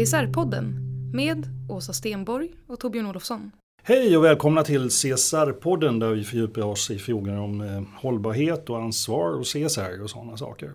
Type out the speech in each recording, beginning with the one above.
CSR-podden med Åsa Stenborg och Torbjörn Olofsson. Hej och välkomna till CSR-podden där vi fördjupar oss i frågor om eh, hållbarhet och ansvar och CSR och sådana saker.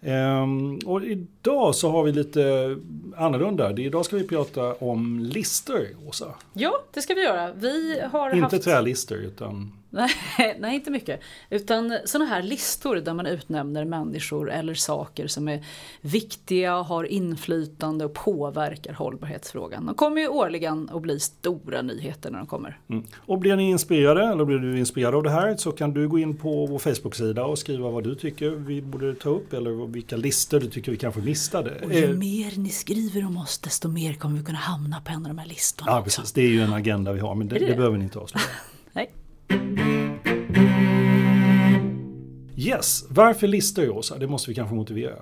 Ehm, och idag så har vi lite annorlunda. Idag ska vi prata om listor, Åsa. Ja, det ska vi göra. Vi har Inte haft... trälistor utan Nej, nej, inte mycket. Utan sådana här listor där man utnämner människor eller saker som är viktiga, har inflytande och påverkar hållbarhetsfrågan. De kommer ju årligen att bli stora nyheter när de kommer. Mm. Och blir ni inspirerade eller blir du inspirerad av det här så kan du gå in på vår Facebook-sida och skriva vad du tycker vi borde ta upp eller vilka listor du tycker vi kanske missade. Och ju mer ni skriver om oss desto mer kommer vi kunna hamna på en av de här listorna. Ja, också. precis. Det är ju en agenda vi har, men det det det? behöver ni inte avslöja. Nej. Yes, varför listar vi oss? Det måste vi kanske motivera.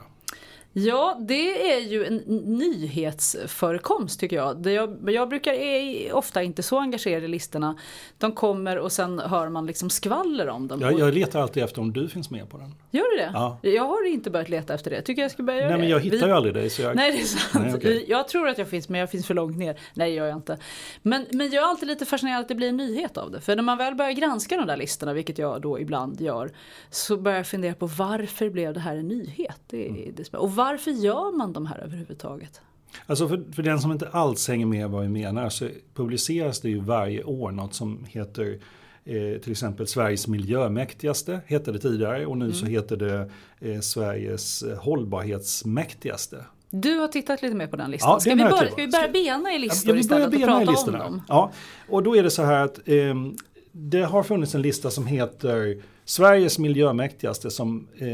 Ja, det är ju en nyhetsförekomst tycker jag. Jag, jag brukar är ofta inte så engagerad i listorna. De kommer och sen hör man liksom skvaller om dem. Jag, jag letar alltid efter om du finns med på den. Gör du det? Ja. Jag har inte börjat leta efter det. Tycker jag ska börja göra Nej, men det. jag hittar Vi- ju aldrig dig. Så jag... Nej, det är sant. Nej, okej. Jag tror att jag finns, men jag finns för långt ner. Nej, gör jag inte. Men, men jag är alltid lite fascinerad att det blir en nyhet av det. För när man väl börjar granska de där listorna, vilket jag då ibland gör, så börjar jag fundera på varför blev det här en nyhet? Det Mm. det är, varför gör man de här överhuvudtaget? Alltså för, för den som inte alls hänger med vad vi menar så publiceras det ju varje år något som heter eh, till exempel Sveriges miljömäktigaste, hette det tidigare och nu Mm. så heter det eh, Sveriges hållbarhetsmäktigaste. Du har tittat lite mer på den listan. Ja, ska, vi börja, ska vi börja bena i listor börja istället och prata om dem? Ja, och då är det så här att eh, det har funnits en lista som heter Sveriges miljömäktigaste som eh,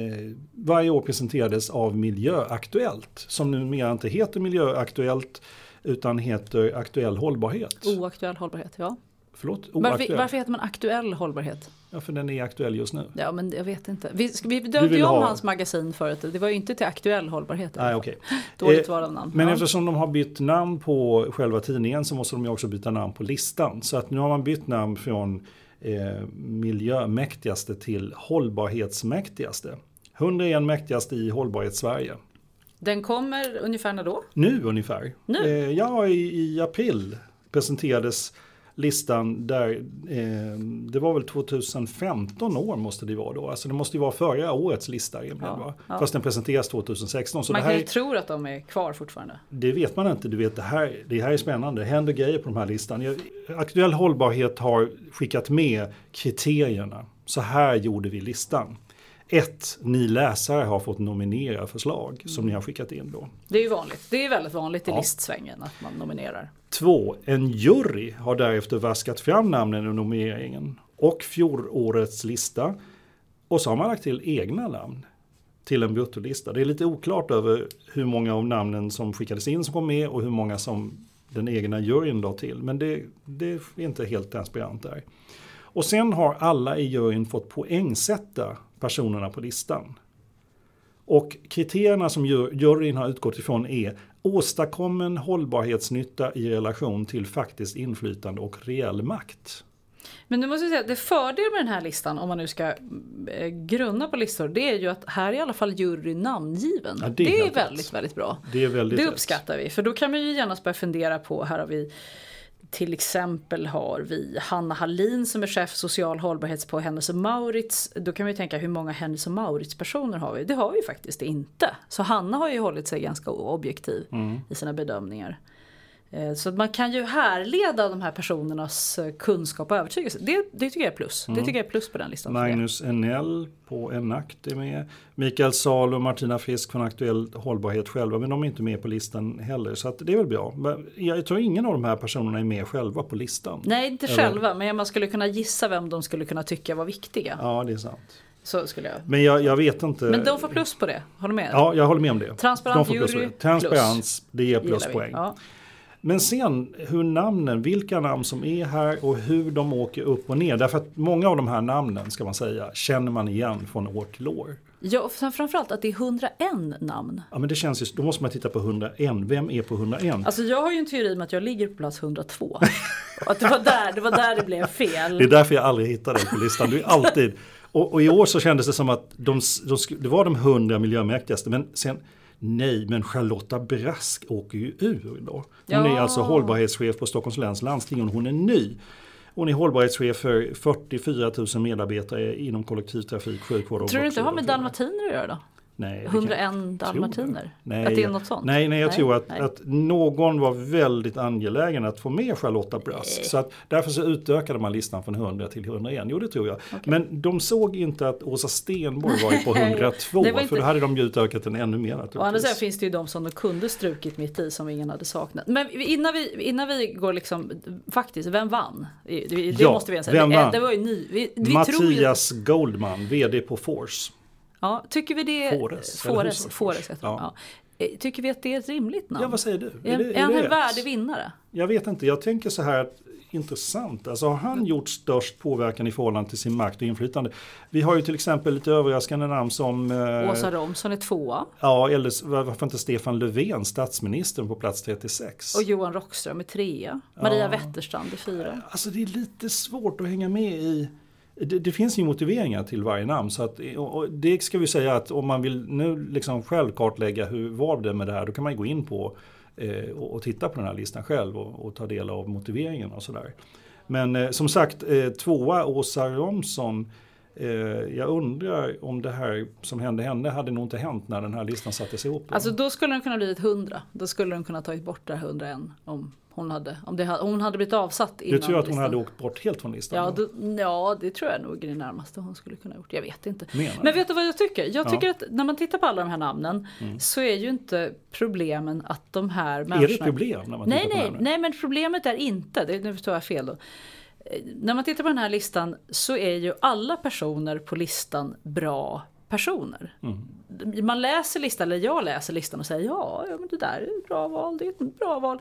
varje år presenterades av Miljöaktuellt. Som numera inte heter Miljöaktuellt utan heter Aktuell hållbarhet. Oaktuell hållbarhet, ja. Förlåt? Varför, varför heter man aktuell hållbarhet? Ja, för den är aktuell just nu. Ja, men jag vet inte. Vi, vi döpte ju om ha- hans magasin förut. Det var ju inte till aktuell hållbarhet. Nej, okej. Dåligt Eh, val av namn. Men ja. eftersom de har bytt namn på själva tidningen så måste de ju också byta namn på listan. Så att nu har man bytt namn från eh, miljömäktigaste till hållbarhetsmäktigaste. 101 mäktigaste i hållbarhetssverige. Den kommer ungefär när då? Nu ungefär. Nu? Eh, ja, i, i april presenterades listan där, eh, det var väl 2015 år måste det vara då. Alltså det måste ju vara förra årets lista rimligen Ja, va? ja. Fast den presenteras 2016. Så man kan ju tro att de är kvar fortfarande. det vet man inte. Du vet, det, här, det här är spännande. Det händer grejer på de här listan. Jag- Aktuell hållbarhet har skickat med kriterierna. Så här gjorde vi listan. Ett, Ni läsare har fått nominera förslag som ni har skickat in då. Det är ju vanligt. Det är väldigt vanligt i Ja. listsvängen att man nominerar. Två, En jury har därefter vaskat fram namnen i nomineringen och fjolårets lista. Och så har man lagt till egna namn till en bruttolista. Det är lite oklart över hur många av namnen som skickades in som kom med och hur många som den egna juryn la till. Men det, det är inte helt transparent där. Och sen har alla i juryn fått poängsätta personerna på listan. Och kriterierna som juryn har utgått ifrån är åstadkommen hållbarhetsnytta i relation till faktiskt inflytande och reell makt. Men nu måste jag säga att det fördel med den här listan, om man nu ska eh, grunna på listor, det är ju att här är i alla fall juryn namngiven. Ja, det det är är, helt väldigt, rätt. väldigt bra. Det är väldigt Det rätt. uppskattar vi, för då kan man ju genast börja fundera på, här har vi till exempel har vi Hanna Hallin som är chef för social hållbarhet på Hennes och Maurits. Då kan vi tänka hur många Hennes och Maurits personer har vi? Det har vi faktiskt inte. Så Hanna har ju hållit sig ganska objektiv Mm. i sina bedömningar. Eh, Så att man kan ju härleda de här personernas eh, kunskap och övertygelse. Det, det tycker jag är plus. Det tycker jag är plus på den listan. Magnus Enell på Enakt är med. Mikael Sahl och Martina Frisk från Aktuell Hållbarhet själva, men de är inte med på listan heller. Så det är väl bra. Men jag tror ingen av de här personerna är med själva på listan. Nej, inte Eller- själva, men man skulle kunna gissa vem de skulle kunna tycka var viktiga. Ja, det är sant. Så skulle jag. Men jag, jag vet inte. Men de får plus på det, håller du med? Ja, jag håller med om det. Transparent de får plus jury, det. Transparens, det ger pluspoäng. Ja. Men sen hur namnen, vilka namn som är här och hur de åker upp och ner. Därför att många av de här namnen, ska man säga, känner man igen från år till år. Ja, och framförallt att det är 101 namn. Ja, men det känns ju, då måste man titta på 101. Vem är på 101? Alltså jag har ju en teori med att jag ligger på plats 102. Och att det var där det, var där det blev fel. Det är därför jag aldrig hittar dig på listan. Du är alltid... Och, och i år så kändes det som att de, de, det var de 100 miljömäktigaste. Men sen, nej, men Charlotta Brask åker ju ur då. Hon Ja. är alltså hållbarhetschef på Stockholms läns landsting och hon är ny. Hon är hållbarhetschef för 44 000 medarbetare inom kollektivtrafik, sjukvård och Tror du inte det har med dalmatiner att göra då? Nej, det kan- 101 dalmatiner? Nej, Att det är något sånt? Nej, nej jag Nej, tror att, nej. att någon var väldigt angelägen att få med Charlotta Brask. Så att därför så utökade man listan från 100 till 101. Jo, det tror jag. Men de såg inte att Åsa Stenborg var på Nej, 102. det var inte- För då hade de ju utökat den ännu mer Å andra sidan finns det ju de som de kunde strukit mitt i som ingen hade saknat. Men innan vi, innan vi går liksom, faktiskt, vem vann? Det, det Ja, måste vi säga. vem vann? det var ju ny. Vi, vi tror ju, Mattias Goldman, VD på Force. Ja, tycker vi det... Fores, Fores, Fores heter Ja. ja. Ja. Eh, Tycker vi att det är ett rimligt namn? Ja, vad säger du? Är, Är det- är han en värdig vinnare? Jag vet inte, jag tänker så här intressant. Alltså har han gjort störst påverkan i förhållande till sin makt och inflytande? Vi har ju till exempel lite överraskande namn som eh, Åsa Romson är tvåa Ja, eller varför inte Stefan Löfven, statsministern på plats 36? och Johan Rockström är trea. Maria Wetterstrand är fyra. Alltså det är lite svårt att hänga med i. Det, det finns ju motiveringar till varje namn. Så att, och det ska vi säga att om man vill nu liksom själv kartlägga hur var det med det här. Då kan man ju gå in på eh, och, och titta på den här listan själv och, och ta del av motiveringen och sådär. Men eh, som sagt, eh, tvåa Åsa Romson. Eh, jag undrar om det här som hände henne hade nog inte hänt när den här listan sattes ihop. Alltså då skulle den kunna bli ett 100. Då skulle den kunna tagit bort det här 101 om hon hade, om det, om hon hade blivit avsatt innan du tror att hon listan. hade åkt bort helt från listan? Ja, då, ja, det tror jag nog är det närmaste hon skulle kunna gjort. Jag vet inte. Menar Men vet du vad jag tycker? Jag Ja. Mm. tycker att när man tittar på alla de här namnen så är ju inte problemen att de här människorna... Är det problem när man Nej, nej, nej, men problemet är inte, det, nu förstår jag fel då. Eh, När man tittar på den här listan så är ju alla personer på listan bra personer. Mm. Man läser listan, eller jag läser listan och säger ja, ja men det där är ett bra val, det är ett bra val.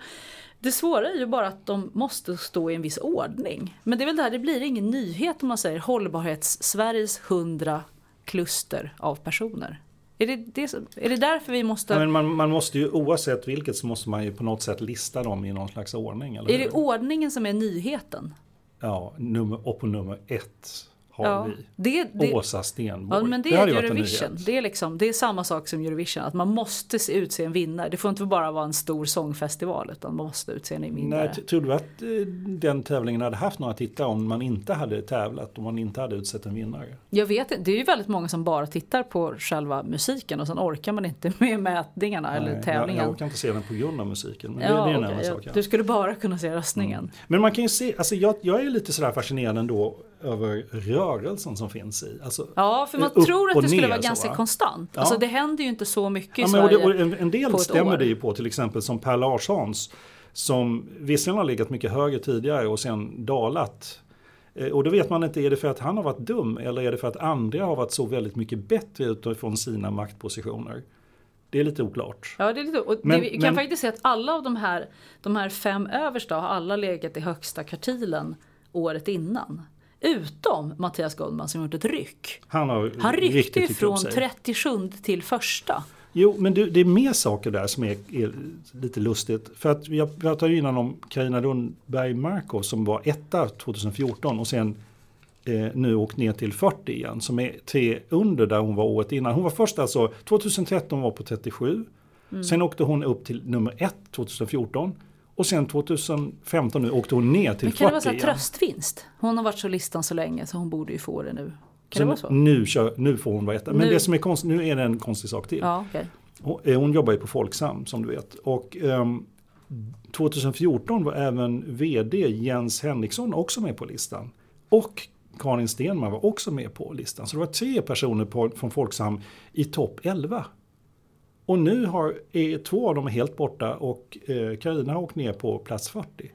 Det svåra är ju bara att de måste stå i en viss ordning. Men det är väl där det blir ingen nyhet om man säger hållbarhets-Sveriges 100 kluster av personer. Är det, det, är det därför vi måste... Ja, men man, man måste ju oavsett vilket så måste man ju på något sätt lista dem i någon slags ordning. Eller är det hur? ordningen som är nyheten? Ja, nummer, och på nummer ett har Ja, vi det, det, Åsa Stenborg. Ja, men det, hade är Eurovision. Det är, liksom, det är samma sak som Eurovision. Att man måste se- utse en vinnare. Det får inte bara vara en stor sångfestival utan man måste utse en vinnare. Nej, tror du att eh, den tävlingen hade haft några tittare om man inte hade tävlat, om man inte hade utsett en vinnare? Jag vet inte, det är ju väldigt många som bara tittar på själva musiken och sen orkar man inte med mätningarna eller Nej, jag, tävlingen. jag orkar inte se den på grund av musiken. Men ja, det, det är en okej, annan sak. Ja. Du skulle bara kunna se röstningen. Men man kan ju se, alltså jag, jag är lite sådär fascinerad ändå över rörelsen som finns i. Alltså, Ja, för man tror att det skulle vara så, ganska va? konstant. Ja. Alltså det händer ju inte så mycket i Ja, men och Sverige. det, och en, del stämmer år. det ju på, till exempel som Per Larssons. Som visserligen har legat mycket högre tidigare och sen dalat. Eh, Och då vet man inte, är det för att han har varit dum eller är det för att andra har varit så väldigt mycket bättre utifrån sina maktpositioner? Det är lite oklart. Ja, det är lite, och Men- det, vi kan men- faktiskt se att alla av de här, de här fem översta har alla legat i högsta kvartilen året innan. Utom Mattias Goldman som gjort ett ryck. Han har Han ryckte ju från sig. 37 till första. Jo, men det, det är mer saker där som är, är lite lustigt. För att jag pratade ju innan om Carina Lundberg Markov som var etta 2014 och sen eh, nu åkt ner till 40 igen. Som är tre under där hon var året innan. Hon var först alltså, 2013 var på 37. Mm. Sen åkte hon upp till nummer ett 2014. Och sen 2015 nu åkte hon ner till 40 igen. Kan det vara så tröstvinst? Hon har varit så listan så länge så hon borde ju få det nu. Kan det vara så? Nu, kör, nu får hon vara etta. Men nu. det som är konstigt, nu är det en konstig sak till. Ja, okay. hon, eh, hon, jobbar ju på Folksam som du vet. Och um, 2014 var även vd Jens Henriksson också med på listan. Och Karin Stenman var också med på listan. Så det var tre personer på, från Folksam i topp 11. Och nu har, är två av dem helt borta och eh, Carina har åkt ner på plats 40.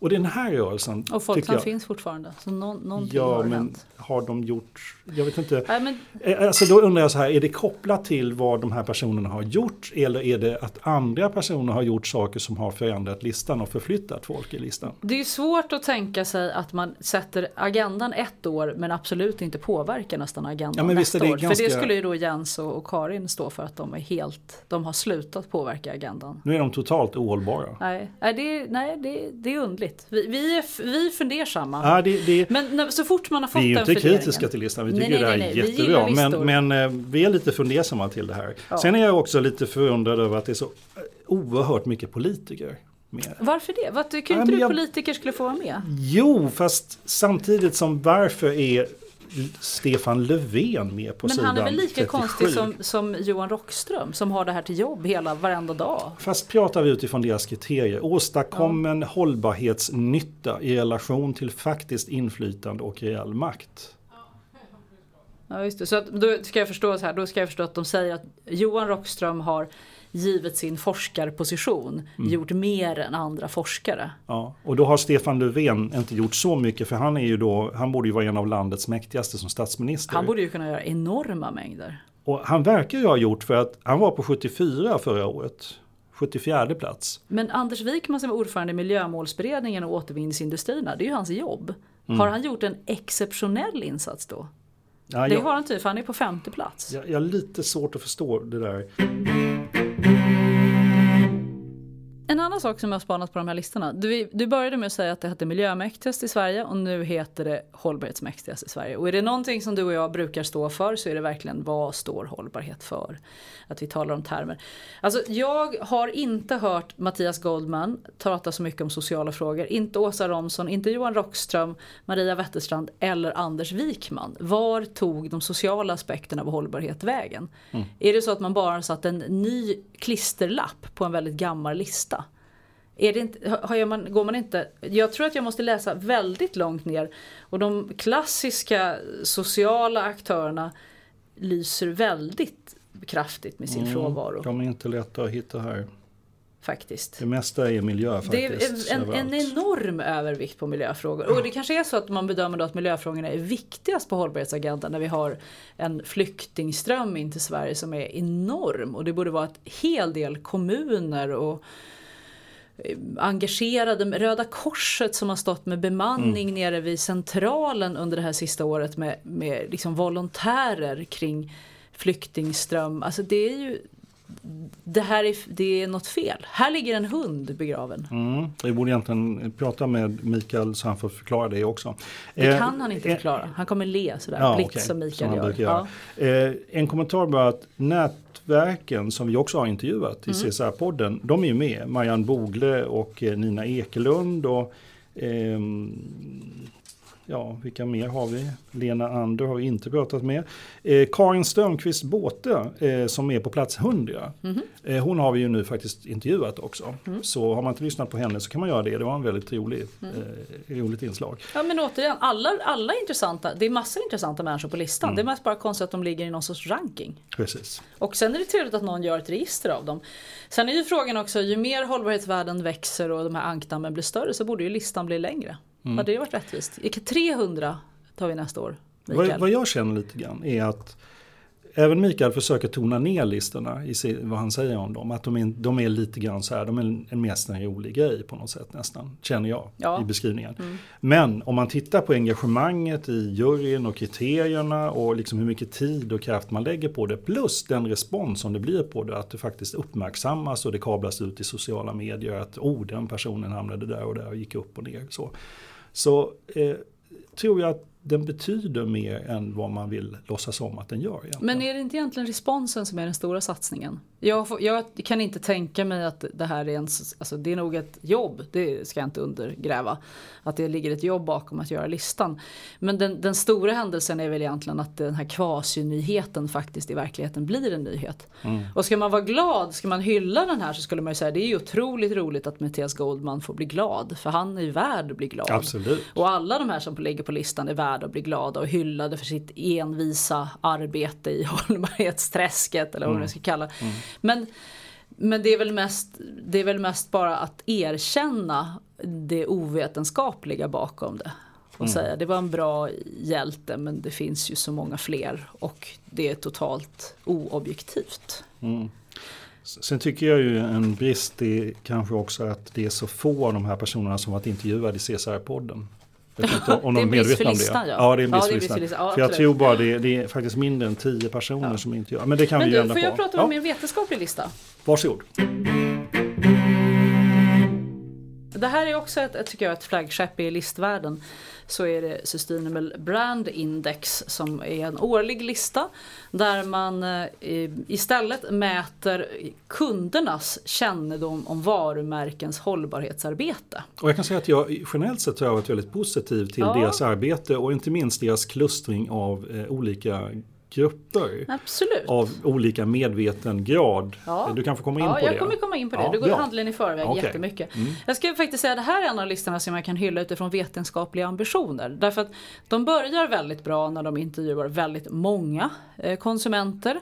Och den här rörelsen... Och Folksam jag, finns fortfarande. Så någon, någonting ja, har men hänt. har de gjort... Jag vet inte. Nej, men, eh, alltså då undrar jag så här, är det kopplat till vad de här personerna har gjort? Eller är det att andra personer har gjort saker som har förändrat listan och förflyttat folk i listan? Det är svårt att tänka sig att man sätter agendan ett år men absolut inte påverkar nästan agendan ja, nästa år. Ganska... För det skulle ju då Jens och, och Karin stå för att de är helt... De har slutat påverka agendan. Nu är de totalt ohållbara. Nej, nej, det, nej det, det är undligt roligt. Vi, vi, är, vi är fundersamma. Ja, det, det, men när, så fort man har fått den Vi är inte kritiska till listan, vi tycker nej, nej, nej, det här är jättebra. Men, men eh, vi är lite fundersamma till det här. Ja. Sen är jag också lite förundrad över att det är så eh, oerhört mycket politiker. Med. Varför det? Vad, tycker inte du jag... politiker skulle få vara med? Jo, fast samtidigt som varför är Stefan Löfven med på Men sidan han är väl lika 37. konstig som, som Johan Rockström som har det här till jobb hela varenda dag. Fast pratar vi utifrån deras kriterier. Åstadkommen ja. hållbarhetsnytta i relation till faktiskt inflytande och reell makt. Ja, just det. Så att, då ska jag förstå så här, då ska jag förstå att de säger att Johan Rockström har givet sin forskarposition mm. gjort mer än andra forskare. Ja, och då har Stefan Löfven inte gjort så mycket för han är ju då, han borde ju vara en av landets mäktigaste som statsminister. Han borde ju kunna göra enorma mängder. Och han verkar ju ha gjort för att han var på 74 förra året. 74 plats. Men Anders Wikman som är ordförande i miljömålsberedningen och återvinningsindustrierna, det är ju hans jobb. Mm. Har han gjort en exceptionell insats då? Ja, det jag, har han inte, för han är på femte plats. Jag, jag har lite svårt att förstå det där. En annan sak som jag har spanat på de här listorna. Du, du började med att säga att det hette miljömäktigast i Sverige och nu heter det hållbarhetsmäktigast i Sverige. Och är det någonting som du och jag brukar stå för så är det verkligen vad står hållbarhet för? Att vi talar om termer. Alltså jag har inte hört Mattias Goldman prata så mycket om sociala frågor. Inte Åsa Romson, inte Johan Rockström, Maria Wetterstrand eller Anders Wikman. Var tog de sociala aspekterna av hållbarhet vägen? Mm. Är det så att man bara satt en ny klisterlapp på en väldigt gammal lista? Är det inte, har man, går man inte, jag tror att jag måste läsa väldigt långt ner och de klassiska sociala aktörerna lyser väldigt kraftigt med sin mm, frånvaro. De är inte lätta att hitta här. Faktiskt. Det mesta är miljö faktiskt. Det är en, en, enorm övervikt på miljöfrågor. Och det kanske är så att man bedömer då att miljöfrågorna är viktigast på hållbarhetsagendan när vi har en flyktingström in till Sverige som är enorm. Och det borde vara ett hel del kommuner och engagerade Röda Korset som har stått med bemanning mm. nere vid centralen under det här sista året med, med liksom volontärer kring flyktingström. Alltså det är ju det här är, det är något fel. Här ligger en hund begraven. Mm. Vi borde egentligen prata med Mikael så han får förklara det också. Det eh, kan han inte eh, förklara. Han kommer le sådär, ja, blitt okay. som Mikael som gör. Ja. Eh, en kommentar bara att nätverken som vi också har intervjuat i mm. CSR-podden, de är ju med. Marianne Bogle och eh, Nina Ekelund och eh, ja, vilka mer har vi? Lena Ander har vi inte pratat med. Eh, Karin Strömqvist Båte eh, som är på plats 100. Mm. Eh, hon har vi ju nu faktiskt intervjuat också. Mm. Så har man inte lyssnat på henne så kan man göra det. Det var en väldigt rolig, mm. roligt inslag. Ja men återigen, alla, alla intressanta, det är massor intressanta människor på listan. Mm. Det är mest bara konstigt att de ligger i någon sorts ranking. Precis. Och sen är det trevligt att någon gör ett register av dem. Sen är ju frågan också, ju mer hållbarhetsvärden växer och de här ankdammen blir större så borde ju listan bli längre. Mm. Hade det varit rättvist? 300 tar vi nästa år. Vad, vad, jag känner lite grann är att även Mikael försöker tona ner listorna i vad han säger om dem. Att de är, de är lite grann så här, de är en, en rolig grej på något sätt nästan, känner jag Ja. i beskrivningen. Men om man tittar på engagemanget i juryn och kriterierna och liksom hur mycket tid och kraft man lägger på det. Plus den respons som det blir på det, att det faktiskt uppmärksammas och det kablas ut i sociala medier. Att oh, den personen hamnade där och där och gick upp och ner. Så, så eh, tror jag att den betyder mer än vad man vill låtsas om att den gör. Egentligen. Men är det inte egentligen responsen som är den stora satsningen? Jag, får, jag kan inte tänka mig att det här är en, alltså det är nog ett jobb, det ska jag inte undergräva. Att det ligger ett jobb bakom att göra listan. Men den, den stora händelsen är väl egentligen att den här kvasinyheten faktiskt i verkligheten blir en nyhet. Och ska man vara glad, ska man hylla den här så skulle man ju säga det är ju otroligt roligt att Mattias Goldman får bli glad. För han är ju värd att bli glad. Absolut. Och alla de här som ligger på listan är värda att bli glada och hyllade för sitt envisa arbete i hållbarhetsträsket eller vad man ska kalla Men, men det, är väl mest, det är väl mest bara att erkänna det ovetenskapliga bakom det. Och säga det var en bra hjälte men det finns ju så många fler och det är totalt oobjektivt. Sen tycker jag ju en brist är kanske också att det är så få av de här personerna som varit intervjuade i CSR-podden. Vet inte om Det är de brist medvetna om det. ja. ja, det är en Ja, brist det är för en brist listan. för listan. Ja, för jag tror bara det, det är faktiskt mindre än tio personer som är intervjuade. Men det kan Men vi du, ändra får på. jag prata ja, om en vetenskaplig lista? Varsågod. Det här är också ett, ett, tycker jag, ett flaggskepp i listvärlden. Så är det Sustainable Brand Index som är en årlig lista där man eh, istället mäter kundernas kännedom om varumärkens hållbarhetsarbete. Och jag kan säga att jag generellt sett har varit väldigt positiv till Ja. deras arbete och inte minst deras klustring av eh, olika grupper. Absolut. Av olika medvetengrad. Ja. Du kan få komma in ja, på det. jag kommer komma in på det. Ja, du går ja. handlen i förväg. Mm. jättemycket. Jag ska faktiskt säga att det här är en av listorna som jag kan hylla utifrån vetenskapliga ambitioner. Därför att de börjar väldigt bra när de intervjuar väldigt många eh, konsumenter.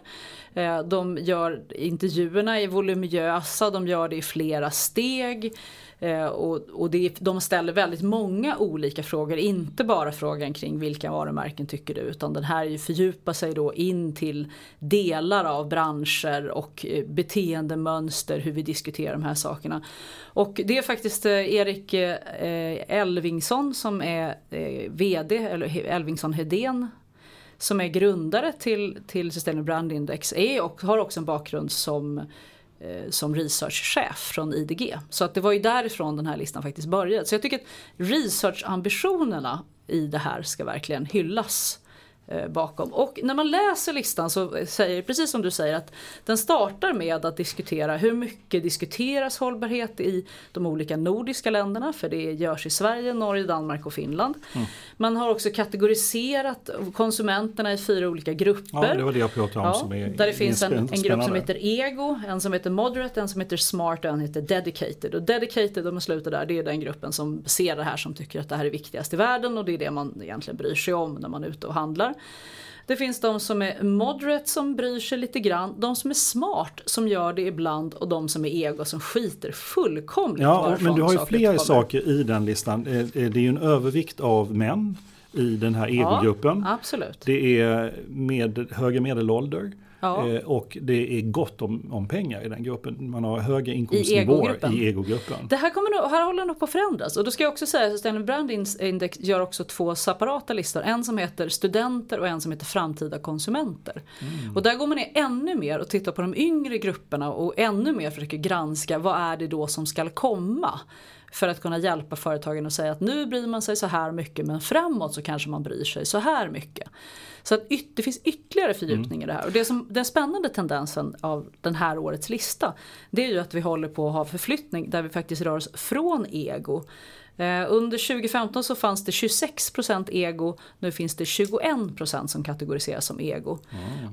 Eh, de gör intervjuerna är voluminösa, de gör det i flera steg. Eh, och och det, de ställer väldigt många olika frågor, inte bara frågan kring vilka varumärken tycker du, utan den här fördjupar sig då in till delar av branscher och eh, beteendemönster, hur vi diskuterar de här sakerna. Och det är faktiskt eh, Erik eh, Elvingsson som är eh, VD, eller Elvingsson Hedén som är grundare till, till Sustainable Brand Index är och har också en bakgrund som Eh, som researchchef från IDG. Så att det var ju därifrån den här listan faktiskt började. Så jag tycker att researchambitionerna i det här ska verkligen hyllas eh, bakom. Och när man läser listan så säger, precis som du säger, att den startar med att diskutera hur mycket diskuteras hållbarhet i de olika nordiska länderna, för det görs i Sverige, Norge, Danmark och Finland. Man har också kategoriserat konsumenterna i fyra olika grupper. Ja, det var det jag pratade om Ja, som är där det finns en, en grupp som heter Ego, en som heter Moderate, en som heter Smart och en heter Dedicated. Och Dedicated, om man slutar där, det är den gruppen som ser det här som tycker att det här är viktigast i världen och det är det man egentligen bryr sig om när man är ute och handlar. Det finns de som är moderate som bryr sig lite grann, de som är smart som gör det ibland och de som är ego som skiter fullkomligt Ja, men du har ju fler kommer. saker i den listan. Eh, eh, Det är ju en övervikt av män i den här egogruppen. Ja, absolut. Det är med högre medelålder. Ja. eh, Och det är gott om, om pengar i den gruppen. Man har högre inkomstnivåer i egogruppen. Det här, kommer nog, här håller nog på att förändras. Och då ska jag också säga att Sustainable Brand Index gör också två separata listor. En som heter studenter och en som heter framtida konsumenter. Och där går man ner ännu mer och tittar på de yngre grupperna och ännu mer försöker granska vad är det då som ska komma. För att kunna hjälpa företagen att säga att nu bryr man sig så här mycket men framåt så kanske man bryr sig så här mycket. Så att yt- det finns ytterligare fördjupning i det här. Och det som, den spännande tendensen av den här årets lista det är ju att vi håller på att ha förflyttning där vi faktiskt rör oss från ego. Eh, under 2015 så fanns det 26% ego, nu finns det 21% som kategoriseras som ego.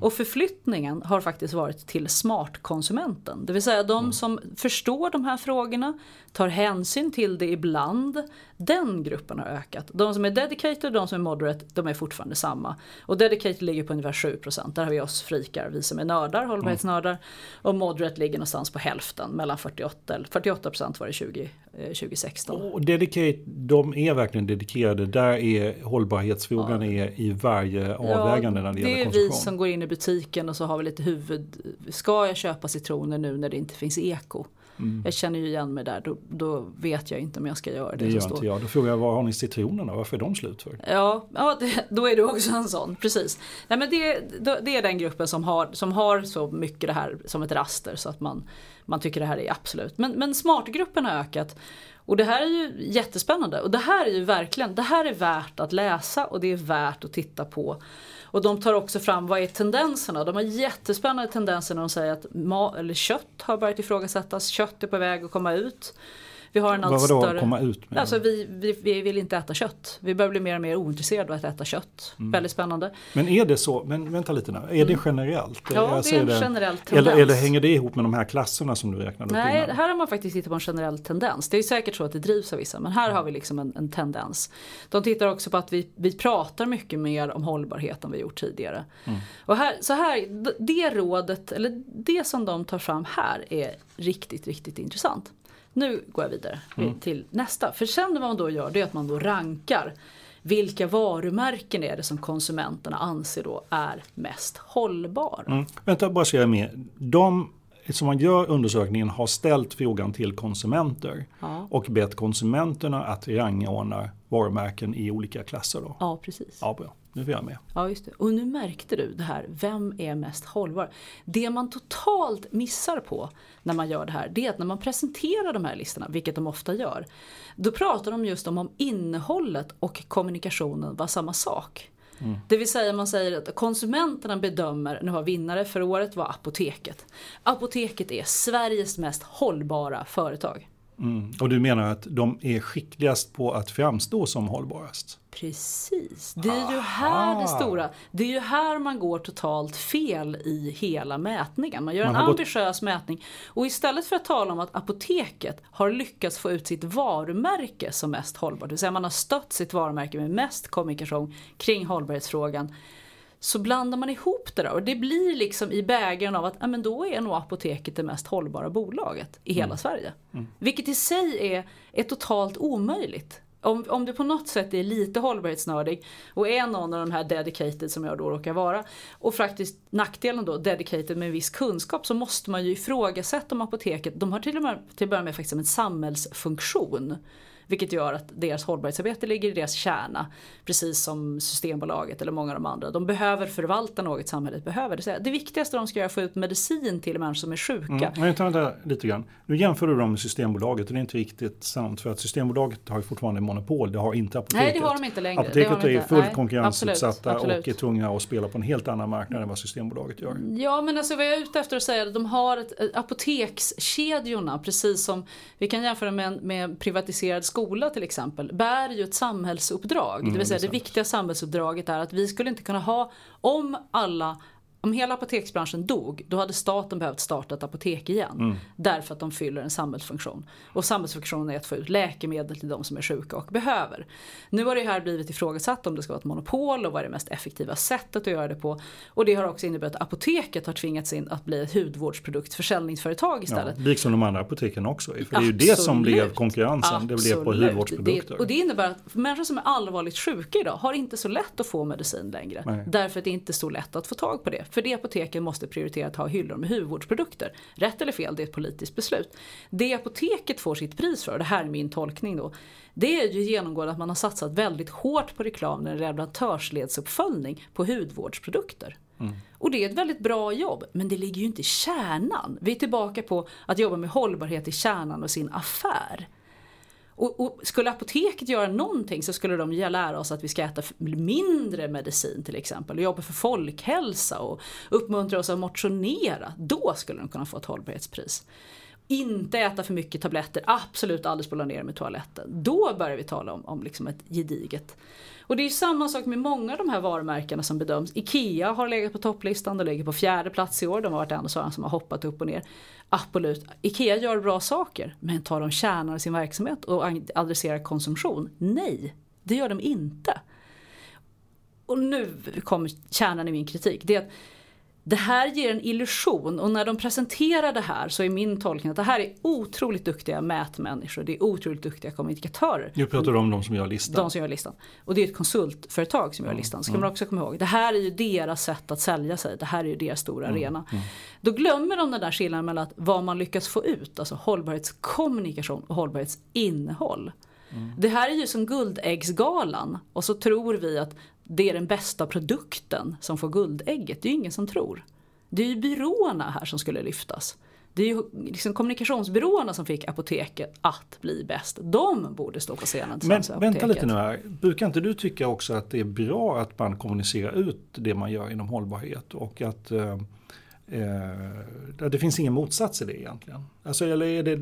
Och förflyttningen har faktiskt varit till smartkonsumenten. Det vill säga de som förstår de här frågorna, tar hänsyn till det ibland. Den gruppen har ökat. De som är dedicated och de som är moderate, de är fortfarande samma. Och dedicated ligger på ungefär 7%. Där har vi oss frikar, vi som är nördar, hållbarhetsnördar. Och moderate ligger någonstans på hälften, mellan 48, eller 48% var det 20, eh, 2016. Och dedicated Dedicate, de är verkligen dedikerade. Där är hållbarhetsfrågan ja. är i varje avvägande när det, det gäller konsumtion. Det är vi som går in i butiken och så har vi lite huvud. Ska jag köpa citroner nu när det inte finns eko? Mm. Jag känner ju igen mig där, då, då, vet jag inte om jag ska göra det. Det gör inte jag. Då frågar jag, var har ni citronerna? Varför är de slut för? Ja, ja det, då är du också en sån, precis. Nej, men det, det är den gruppen som har, som har så mycket det här som ett raster så att man, man tycker det här är absolut. Men, men smartgruppen har ökat. Och det här är ju jättespännande och det här är ju verkligen, det här är värt att läsa och det är värt att titta på. Och de tar också fram vad är tendenserna. De har jättespännande tendenser när de säger att ma- eller kött har börjat ifrågasättas. Kött är på väg att komma ut. Vi har en allt Vad större... komma ut med? Alltså vi, vi, vi, vill inte äta kött. Vi börjar bli mer och mer ointresserade av att äta kött. Mm. Väldigt spännande. Men är det så, men vänta lite nu, är mm. det generellt? Ja, det är en generell tendens. Eller, eller, hänger det ihop med de här klasserna som du räknade upp Nej, innan? här har man faktiskt tittat på en generell tendens. Det är säkert så att det drivs av vissa, men här har vi liksom en, en tendens. De tittar också på att vi, vi pratar mycket mer om hållbarhet än vi gjort tidigare. Mm. Och här, så här, det rådet, eller det som de tar fram här är riktigt, riktigt intressant. Nu går jag vidare mm. till nästa. För sen vad man då gör det är att man då rankar vilka varumärken är det som konsumenterna anser då är mest hållbara? Mm. Vänta, bara så jag är med. De som man gör undersökningen har ställt frågan till konsumenter ja. och bett konsumenterna att rangordna varumärken i olika klasser. Då. Ja, precis. Ja, bra. Nu är jag med. Ja, just det. Och nu märkte du det här, vem är mest hållbar? Det man totalt missar på när man gör det här, det är att när man presenterar de här listorna, vilket de ofta gör, då pratar de just om om innehållet och kommunikationen var samma sak. Mm. Det vill säga man säger att konsumenterna bedömer, nu har vinnare för året var Apoteket. Apoteket är Sveriges mest hållbara företag. Mm. Och du menar att de är skickligast på att framstå som hållbarast? Precis, det är ju här det stora, det är ju här man går totalt fel i hela mätningen. Man gör man en ambitiös gått... mätning och istället för att tala om att apoteket har lyckats få ut sitt varumärke som mest hållbart, det vill säga man har stött sitt varumärke med mest kommunikation kring hållbarhetsfrågan så blandar man ihop det där och det blir liksom i bägaren av att ja, men då är nog apoteket det mest hållbara bolaget i hela mm. Sverige. Mm. Vilket i sig är, är totalt omöjligt. Om, om du på något sätt är lite hållbarhetsnördig och är någon av de här dedicated som jag då råkar vara och faktiskt nackdelen då dedicated med en viss kunskap så måste man ju ifrågasätta om apoteket, de har till och med till att börja med faktiskt en samhällsfunktion. Vilket gör att deras hållbarhetsarbete ligger i deras kärna. Precis som Systembolaget eller många av de andra. De behöver förvalta något samhället behöver. Det, det viktigaste de ska göra är att få ut medicin till människor som är sjuka. Mm, jag tar lite grann. Nu jämför du dem med Systembolaget och det är inte riktigt sant. För att Systembolaget har ju fortfarande monopol. Det har inte apoteket. Nej det har de inte längre. Apoteket är fullt Nej, konkurrensutsatta absolut, absolut. och är tvungna att spela på en helt annan marknad än vad Systembolaget gör. Ja men alltså vad jag är ute efter att säga är att de har ett, apotekskedjorna precis som vi kan jämföra med med privatiserad skola till exempel bär ju ett samhällsuppdrag. Mm, det vill säga det, det viktiga samhällsuppdraget är att vi skulle inte kunna ha, om alla om hela apoteksbranschen dog, då hade staten behövt starta ett apotek igen. Mm. Därför att de fyller en samhällsfunktion. Och samhällsfunktionen är att få ut läkemedel till de som är sjuka och behöver. Nu har det här blivit ifrågasatt om det ska vara ett monopol och vad är det mest effektiva sättet att göra det på. Och det har också inneburit att apoteket har tvingats in att bli ett hudvårdsproduktförsäljningsföretag istället. Ja, liksom de andra apoteken också. För det är ju det som blev konkurrensen, Absolut. det blev på hudvårdsprodukter. Det, och det innebär att människor som är allvarligt sjuka idag har inte så lätt att få medicin längre. Nej. Därför att det är inte så lätt att få tag på det. För det apoteken måste prioritera att ha hyllor med hudvårdsprodukter. Rätt eller fel, det är ett politiskt beslut. Det apoteket får sitt pris för, det här är min tolkning då, det är ju genomgående att man har satsat väldigt hårt på reklam när leverantörsledsuppföljning på hudvårdsprodukter. Mm. Och det är ett väldigt bra jobb, men det ligger ju inte i kärnan. Vi är tillbaka på att jobba med hållbarhet i kärnan och sin affär. Och, och, skulle apoteket göra någonting så skulle de lära oss att vi ska äta mindre medicin till exempel och jobba för folkhälsa och uppmuntra oss att motionera. Då skulle de kunna få ett hållbarhetspris. Inte äta för mycket tabletter, absolut aldrig spola ner med toaletten. Då börjar vi tala om, om liksom ett gediget. Och det är samma sak med många av de här varumärkena som bedöms. IKEA har legat på topplistan, de ligger på fjärde plats i år. De har varit en sådana som har hoppat upp och ner. Absolut, IKEA gör bra saker. Men tar de kärnan i sin verksamhet och adresserar konsumtion? Nej, det gör de inte. Och nu kommer kärnan i min kritik. Det är att det här ger en illusion och när de presenterar det här så är min tolkning att det här är otroligt duktiga mätmänniskor. Det är otroligt duktiga kommunikatörer. Nu pratar du om de som gör listan. De som gör listan. Och det är ett konsultföretag som gör listan. Ska man också komma ihåg. Det här är ju deras sätt att sälja sig. Det här är ju deras stora arena. Då glömmer de den där skillnaden mellan att vad man lyckas få ut. Alltså hållbarhetskommunikation och hållbarhetsinnehåll. Det här är ju som guldäggsgalan och så tror vi att det är den bästa produkten som får guldägget. Det är ju ingen som tror. Det är ju byråerna här som skulle lyftas. Det är ju liksom kommunikationsbyråerna som fick apoteket att bli bäst. De borde stå på scenen Men tillsammans med vänta lite nu här. Brukar inte du tycka också att det är bra att man kommunicerar ut det man gör inom hållbarhet och att eh, eh, det finns ingen motsats i det egentligen? Alltså, eller är det,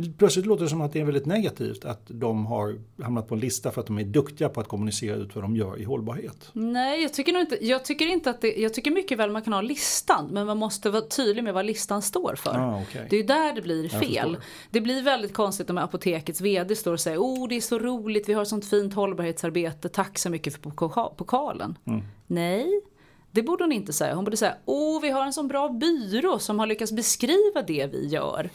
det, plötsligt låter det som att det är väldigt negativt att de har hamnat på en lista för att de är duktiga på att kommunicera ut vad de gör i hållbarhet. Nej, jag tycker, nog inte, jag tycker inte att det, jag tycker mycket väl man kan ha listan men man måste vara tydlig med vad listan står för. Ah, okej. Det är ju där det blir fel. Det blir väldigt konstigt om apotekets vd står och säger oh det är så roligt, vi har sånt fint hållbarhetsarbete, tack så mycket för poka- pokalen. Mm. Nej, det borde hon inte säga. Hon borde säga åh vi har en sån bra byrå som har lyckats beskriva det vi gör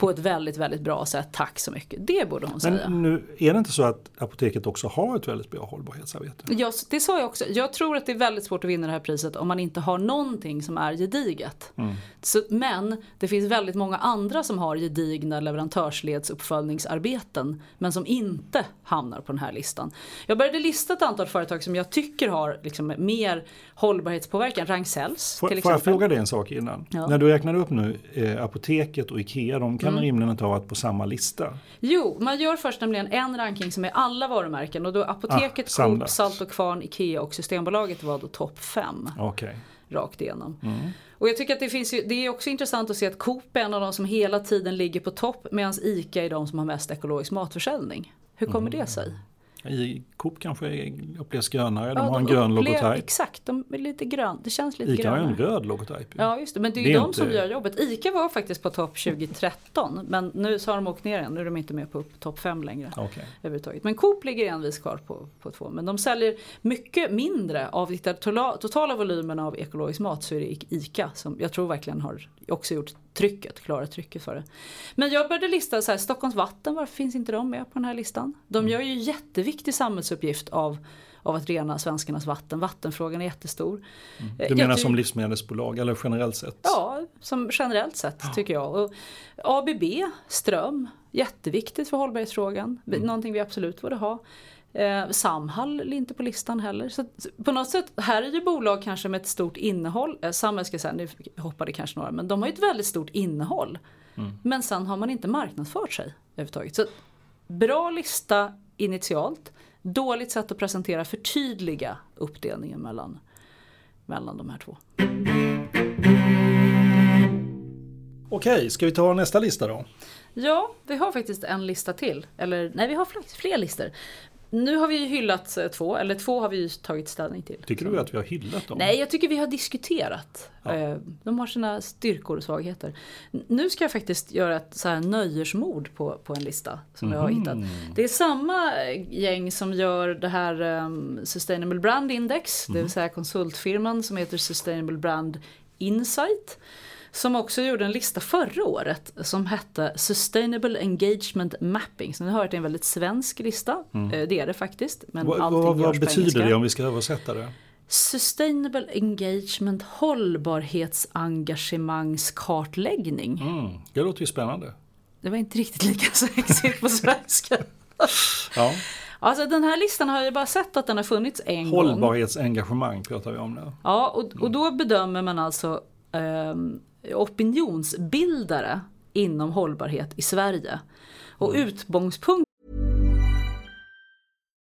på ett väldigt, väldigt bra sätt, tack så mycket. Det borde hon säga. Men nu är det inte så att apoteket också har ett väldigt bra hållbarhetsarbete? Ja, det sa jag också. Jag tror att det är väldigt svårt att vinna det här priset om man inte har någonting som är gediget. Så, men det finns väldigt många andra som har gedigna leverantörsledsuppföljningsarbeten men som inte hamnar på den här listan. Jag började lista ett antal företag som jag tycker har liksom mer hållbarhetspåverkan. Ragn-Sells Får, till får jag exempel. fråga dig en sak innan? Ja. När du räknar upp nu eh, Apoteket och Ikea, de kan Mm. rimligen inte ha varit på samma lista. Jo, man gör först nämligen en ranking som är alla varumärken och då Apoteket, Ah, Coop. Salt och Kvarn, Ikea och Systembolaget var då topp fem. Okej. rakt igenom. Mm. Och jag tycker att det finns ju, det är också intressant att se att Coop är en av de som hela tiden ligger på topp medan ICA är de som har mest ekologisk matförsäljning. Hur kommer Mm. det sig? I Coop kanske upplevs grönare, de Ja, har en grön upplever- logotyp. Exakt, de är lite grön. Det känns lite Ica har ju grönare. en röd logotyp. Ja just det, men det är Det ju är de inte- som gör jobbet. ICA var faktiskt på topp 2013 men nu så har de åkt ner igen. Nu är de inte med på topp 5 längre. Okej. överhuvudtaget. Men Coop ligger envis kvar på, på två. Men de säljer mycket mindre av den totala, totala volymen av ekologisk mat så är det ICA som jag tror verkligen har också gjort trycket, klarat trycket för det. Men jag började lista så här, Stockholms vatten, varför finns inte de med på den här listan? De Mm. gör ju jätteviktig samhällsuppgift av av att rena svenskarnas vatten. Vattenfrågan är jättestor. Eh, Mm. Du jag menar som livsmedelsbolag eller generellt sett? Ja, som generellt sett tycker jag. Och ABB, ström, jätteviktigt för hållbarhetsfrågan. Mm. Någonting vi absolut borde ha. Eh, Samhall är inte på listan heller. Så på något sätt, här är ju bolag kanske med ett stort innehåll. Eh, Samhall ska jag säga, nu hoppade kanske några, men de har ju ett väldigt stort innehåll. Mm. Men sen har man inte marknadsfört sig överhuvudtaget. Så bra lista initialt. Dåligt sätt att presentera, förtydliga uppdelningen mellan, mellan de här två. Okej, ska vi ta nästa lista då? Ja, vi har faktiskt en lista till. Eller nej, vi har fler listor. Nu har vi ju hyllat eh, två, eller två har vi ju tagit ställning till. Tycker du att vi har hyllat dem? Nej, jag tycker vi har diskuterat. Ja. Eh, De har sina styrkor och svagheter. Nu ska jag faktiskt göra ett så här nöjesmord på, på en lista som jag har hittat. Det är samma gäng som gör det här um, Sustainable Brand Index, det vill säga konsultfirman som heter Sustainable Brand Insight. Som också gjorde en lista förra året som hette Sustainable Engagement Mapping. Så ni hör att det är en väldigt svensk lista. Eh, Det är det faktiskt. Men Vad, allting vad, vad betyder det om vi ska översätta det? Sustainable Engagement hållbarhetsengagemangskartläggning. Mm, det låter ju spännande. Det var inte riktigt lika sexigt på svenska. Ja. Alltså den här listan har jag bara sett att den har funnits en gång. Hållbarhetsengagemang pratar vi om nu. Ja, och, och då bedömer man alltså ehm, opinionsbildare inom hållbarhet i Sverige. Och utgångspunkt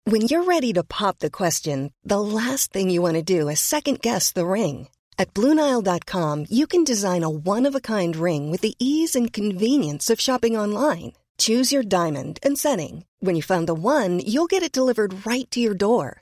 When you're ready to pop the question, the last thing you want to do is second guess the ring. At Bluenile.com, you can design a one of a kind ring with the ease and convenience of shopping online. Choose your diamond and setting. When you find the one, you'll get it delivered right to your door.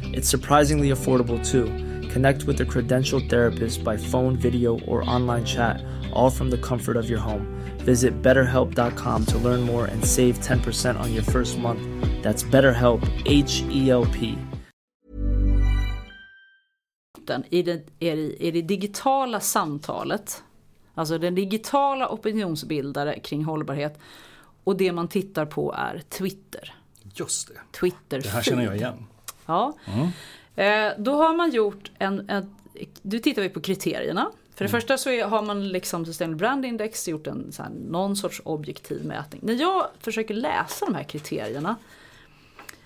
It's surprisingly affordable too. Connect with a credentialed therapist by phone, video, or online chat, all from the comfort of your home. Visit betterhelp.com to learn more and save 10% on your first month. That's BetterHelp, H E L P. I det, är det, är det digitala samtalet, alltså den digitala opinionsbildare kring hållbarhet och det man tittar på är Twitter. Just det. Twitter Det här känner jag igen. Ja. Mm. Eh, då har man gjort en, en du tittar vi på kriterierna. För det första så är, har man liksom Sustainable Brand Index gjort en så här, någon sorts objektiv mätning. När jag försöker läsa de här kriterierna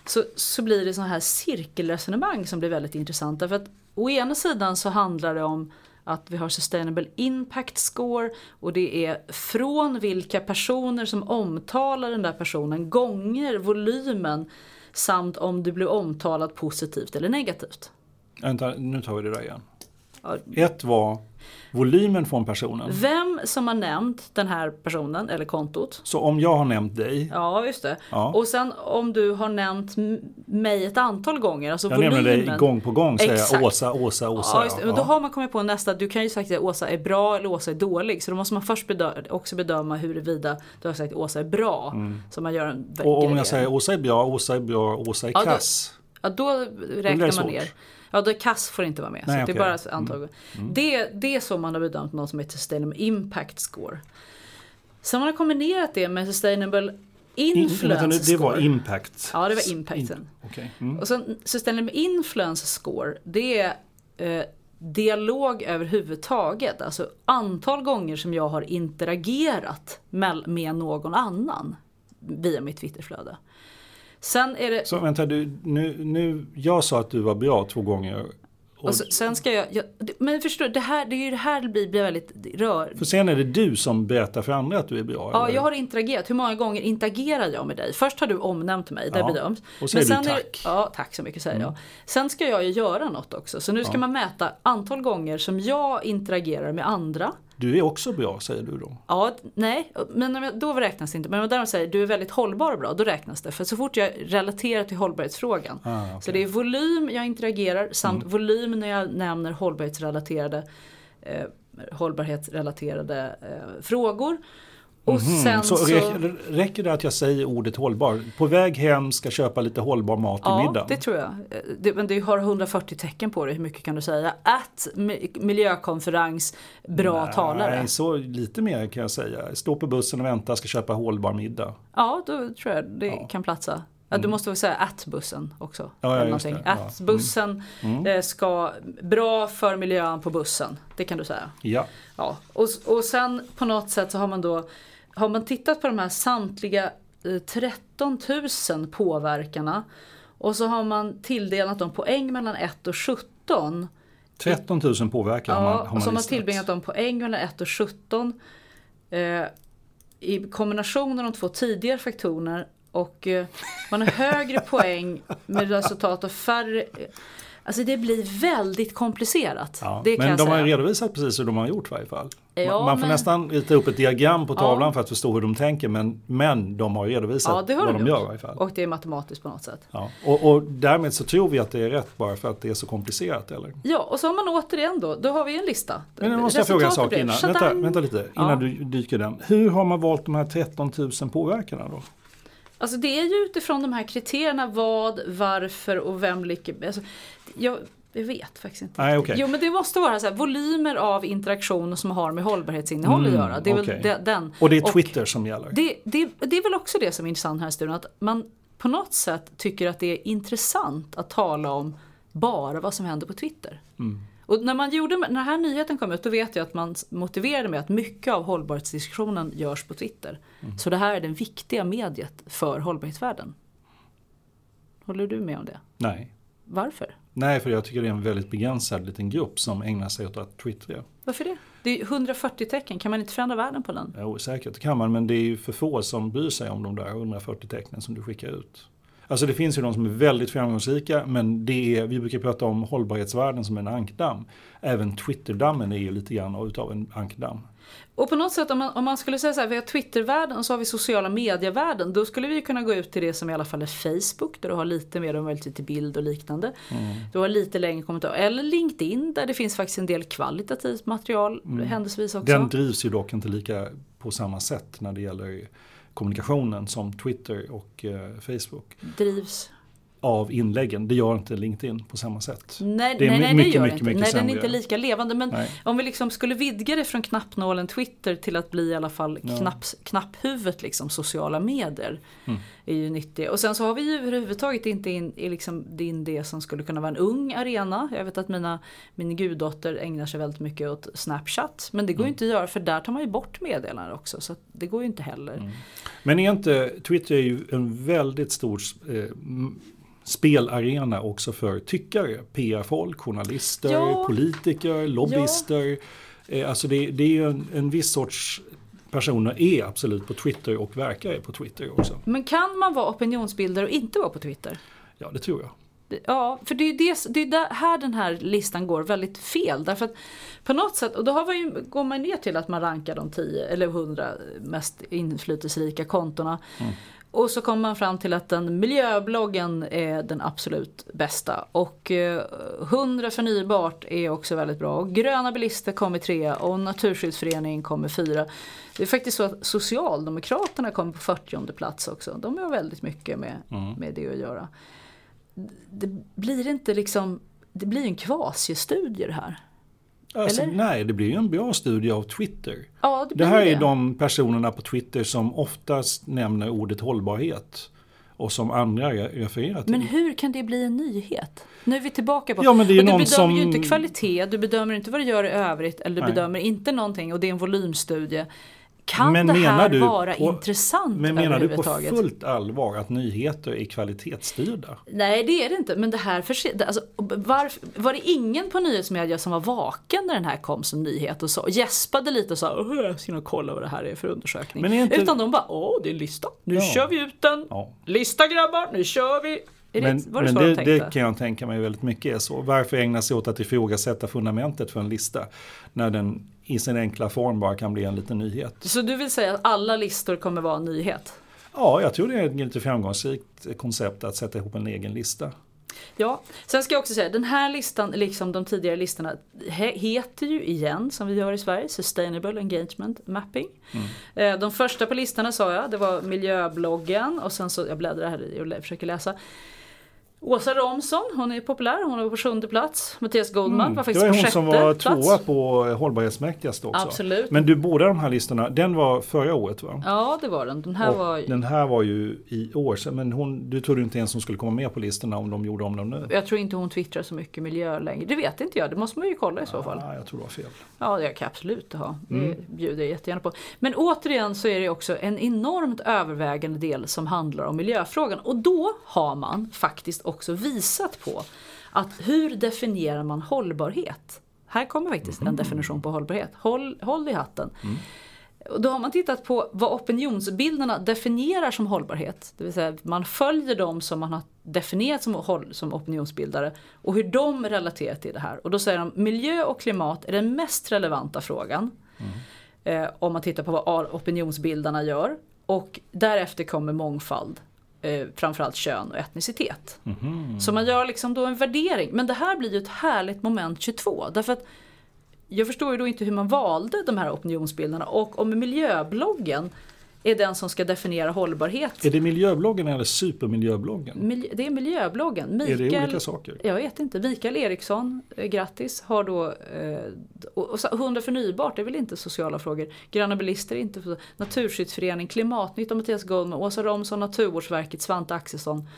så, så blir det sådana här cirkelresonemang som blir väldigt intressanta. För att å ena sidan så handlar det om att vi har Sustainable Impact Score och det är från vilka personer som omtalar den där personen gånger volymen samt om du blir omtalad positivt eller negativt. Vänta, nu tar vi det där igen. Ja. Ett var volymen från personen. Vem som har nämnt den här personen eller kontot. Så om jag har nämnt dig, Ja, just det. Ja. Och sen om du har nämnt mig ett antal gånger. Alltså jag volymen. nämner dig gång på gång, säger Exakt. jag Åsa, Åsa, Åsa. Ja, just det. Men då har man kommit på nästa, du kan ju sagt att Åsa är bra eller Åsa är dålig. Så då måste man först bedö- också bedöma huruvida du har sagt att Åsa är bra. Så man gör en Och om jag säger Åsa är bra, Åsa är bra, Åsa är Ja, då- kass. Ja, då räknar man ner. Ja, då kass får inte vara med. Nej, så okej. det är bara ett antal. Det, det är så man har bedömt något som heter Sustainable Impact Score. Sen man har kombinerat det med Sustainable In, Influence vänta, nu, det var impact. Ja, det var impacten. In, okej. mm. Och sen Sustainable Influence Score, det är eh, dialog överhuvudtaget. Alltså antal gånger som jag har interagerat med, med någon annan via mitt Twitterflöde. Sen är det... Så vänta, du, nu, nu, jag sa att du var bra två gånger. Och, Och så, sen ska jag, jag, men förstår du, det, här, det är ju det här det blir, blir väldigt rör. för sen är det du som berättar för andra att du är bra. Ja, eller? jag har interagerat. Hur många gånger interagerar jag med dig? Först har du omnämnt mig, det Ja, bedöms. och säger Men du är- tack. ja, tack så mycket säger jag. Sen ska jag ju göra något också. Så nu ska man mäta antal gånger som jag interagerar med andra. Du är också bra, säger du då. Ja, nej, men då räknas det inte. Men om jag säger du är väldigt hållbar och bra, då räknas det. För så fort jag relaterar till hållbarhetsfrågan. Ah. Mm. Så det är volym jag interagerar samt volym när jag nämner hållbarhetsrelaterade, eh, hållbarhetsrelaterade eh, frågor. Och sen Mm, så, så... räcker- det att jag säger ordet hållbar? På väg hem ska köpa lite hållbar mat Ja, middagen. det tror jag. Eh, Det, men du har 140 tecken på det, hur mycket kan du säga? Att mi- miljökonferens, bra talare. Nej, så lite mer kan jag säga. Stå på bussen och vänta, ska köpa hållbar middag. Ja, då tror jag det kan platsa. Ja, du måste väl säga att bussen också. Mm. Ja, ja, eller någonting. det. Ja. Mm. Att bussen eh, ska, bra för miljön på bussen. Det kan du säga. Ja. Ja. Och, och sen på något sätt så har man då har man tittat på de här samtliga eh, 13 000 påverkarna och så har man tilldelat dem poäng mellan 1 och 17. 13 000 påverkan har man, Ja, har och man så har man tillbringat dem poäng mellan 1 och 17. Eh, I kombination av de två tidigare faktorerna och eh, man har högre poäng med resultat av färre. Alltså det blir väldigt komplicerat. Ja, det kan men de har säga. ju redovisat precis hur de har gjort i varje fall. Ja, man får men- nästan rita upp ett diagram på tavlan Ja. för att förstå hur de tänker men, men de har redovisat Ja, det har vad de de gör i varje fall. Och det är matematiskt på något sätt. Ja. Och, och därmed så tror vi att det är rätt bara för att det är så komplicerat eller? Ja, och så har man återigen då, då har vi en lista. Men nu måste jag fråga en sak innan. Vänta, vänta lite, innan du dyker den. Hur har man valt de här 13 000 påverkarna då? Alltså det är ju utifrån de här kriterierna vad, varför och vem ligger... Alltså, jag, jag vet faktiskt inte. Nej, okej. Jo men det måste vara så här, volymer av interaktion som har med hållbarhetsinnehåll att göra. Det är okej. väl de, den. Och det är Twitter som gäller? Det, det, det är väl också det som är intressant här i studion. Att man på något sätt tycker att det är intressant att tala om bara vad som händer på Twitter. Mm. Och när, man gjorde, när den här nyheten kom ut då vet jag att man motiverade med att mycket av hållbarhetsdiskussionen görs på Twitter. Mm. Så det här är det viktiga mediet för hållbarhetsvärlden. Håller du med om det? Nej. Varför? Nej, för jag tycker det är en väldigt begränsad liten grupp som ägnar sig åt att twittra. Varför det? Det är 140 tecken, kan man inte förändra världen på den? Jo, säkert kan man, men det är ju för få som bryr sig om de där 140 tecknen som du skickar ut. Alltså det finns ju de som är väldigt framgångsrika, men det är, vi brukar prata om hållbarhetsvärden som en ankdamm. Även Twitterdammen är ju lite grann utav en ankdamm. Och på något sätt om man, om man skulle säga så här, vi har Twittervärlden och så har vi sociala medievärlden. Då skulle vi kunna gå ut till det som i alla fall är Facebook där du har lite mer möjlighet till bild och liknande. Mm. Du har lite längre kommentarer. Eller LinkedIn där det finns faktiskt en del kvalitativt material Mm. händelsevis också. Den drivs ju dock inte lika på samma sätt när det gäller kommunikationen som Twitter och eh, Facebook. Drivs. Av inläggen, det gör inte LinkedIn på samma sätt. Nej, det är nej, nej, mycket, det gör mycket, det mycket inte. Nej, den är inte lika levande. Men Nej. om vi liksom skulle vidga det från knappnålen Twitter till att bli i alla fall Ja. knapphuvudet liksom sociala medier. Mm. är ju nyttiga. Och sen så har vi ju överhuvudtaget inte in, i liksom in det som skulle kunna vara en ung arena. Jag vet att mina, min guddotter ägnar sig väldigt mycket åt Snapchat. Men det går ju Mm. inte att göra för där tar man ju bort meddelanden också. Så det går ju inte heller. Mm. Men är inte, Twitter är ju en väldigt stor eh, spelarena också för tyckare, PR-folk, journalister, Ja. politiker, lobbyister. Eh, alltså det, det är ju en, en viss sorts personer är absolut på Twitter och verkar på Twitter också. Men kan man vara opinionsbildare och inte vara på Twitter? Ja, det tror jag. Ja, för det är ju det, det är där, här den här listan går väldigt fel. Därför att på något sätt, och då har man ju, går man ner till att man rankar de 10 eller 100 mest inflytelserika kontona. Och så kommer man fram till att den miljöbloggen är den absolut bästa. Och eh, 100 förnybart är också väldigt bra. Och gröna bilister kommer trea och Naturskyddsföreningen kommer fyra. Det är faktiskt så att Socialdemokraterna kommer på 40 plats också. De har väldigt mycket med, med det att göra det blir inte liksom, det blir en kvasistudie det här. Alltså, nej, det blir ju en bra studie av Twitter. Ja, det Det här det. är de personerna på Twitter som oftast nämner ordet hållbarhet. Och som andra re- refererar till. Men hur kan det bli en nyhet? Nu är vi tillbaka på, Ja, men det är ju och du bedömer ju som- inte kvalitet, du bedömer inte vad du gör i övrigt eller du Nej. bedömer inte någonting och det är en volymstudie. Kan Men det här du vara på- intressant Men menar du på fullt allvar att nyheter är kvalitetsstyrda? Nej det är det inte, men det här alltså, varf- Var det ingen på nyhetsmedia som var vaken när den här kom som nyhet och, så, gäspade lite och sa "Åh, jag ska nog kolla vad det här är för undersökning. Är inte- Utan de bara åh det är en lista, nu Ja. kör vi ut den. Ja. Lista grabbar, nu kör vi. Är Men, det, var det men de det, det kan jag tänka mig väldigt mycket är så. Varför ägna sig åt att ifrågasätta fundamentet för en lista? När den i sin enkla form bara kan bli en liten nyhet. Så du vill säga att alla listor kommer vara en nyhet? Ja, jag tror det är ett lite framgångsrikt koncept att sätta ihop en egen lista. Ja, sen ska jag också säga den här listan, liksom de tidigare listorna, he- heter ju igen som vi gör i Sverige, Sustainable Engagement Mapping. Eh, De första på listorna sa jag, det var miljöbloggen och sen så, jag bläddrar här och försöker läsa. Åsa Romson, hon är populär, hon var på sjunde plats. Mattias Goldman var det faktiskt var på hon sjätte som var plats. tvåa på hållbarhetsmäktigaste också. Absolut. Men du, båda de här listorna, den var förra året va? Ja, det var den. Den här Och var Den här var ju i år sedan, men hon, du trodde inte ens hon skulle komma med på listorna om de gjorde om dem nu? jag tror inte hon twittrar så mycket miljö längre. Det vet inte jag, det måste man ju kolla i så fall. Ja, jag tror det var fel. Ja, det kan jag absolut ha. Det Mm. bjuder jag jättegärna på. Men återigen så är det också en enormt övervägande del som handlar om miljöfrågan. Och då har man faktiskt också visat på att hur definierar man hållbarhet? Här kommer faktiskt Mm. en definition på hållbarhet. Håll, håll i hatten. Och då har man tittat på vad opinionsbildarna definierar som hållbarhet. Det vill säga man följer dem som man har definierat som, som opinionsbildare och hur de relaterar till det här. Och då säger de miljö och klimat är den mest relevanta frågan. Eh, om man tittar på vad opinionsbildarna gör. Och därefter kommer mångfald. Eh, framförallt kön och etnicitet. Så man gör liksom då en värdering. Men det här blir ju ett härligt moment 22. Därför att jag förstår ju då inte hur man valde de här opinionsbildarna och om miljöbloggen är den som ska definiera hållbarhet. Är det miljöbloggen eller supermiljöbloggen? Miljö, det är miljöbloggen. Är det olika saker? Jag vet inte. Mikael Eriksson, eh, grattis, har då eh, och, och så 100 förnybart, det är väl inte sociala frågor. Gröna bilister är inte för, Naturskyddsförening, Klimatnytt av Mattias Goldman, Åsa Romson, Naturvårdsverket, Svante Axelsson.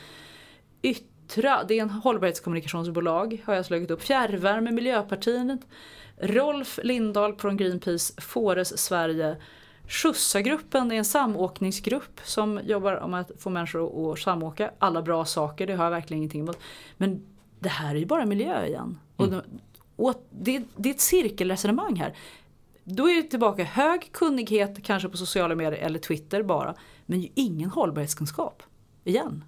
Entra, det är en hållbarhetskommunikationsbolag har jag slagit upp. Fjärrvärme, Miljöpartiet, Rolf Lindahl från Greenpeace, Fores Sverige, Skjutsagruppen är en samåkningsgrupp som jobbar om att få människor att samåka. Alla bra saker, det har jag verkligen ingenting emot. Men det här är ju bara miljö igen. Mm. Och, och det, det är ett cirkelresonemang här. Då är det tillbaka hög kunnighet kanske på sociala medier eller Twitter bara. Men ju ingen hållbarhetskunskap. Igen.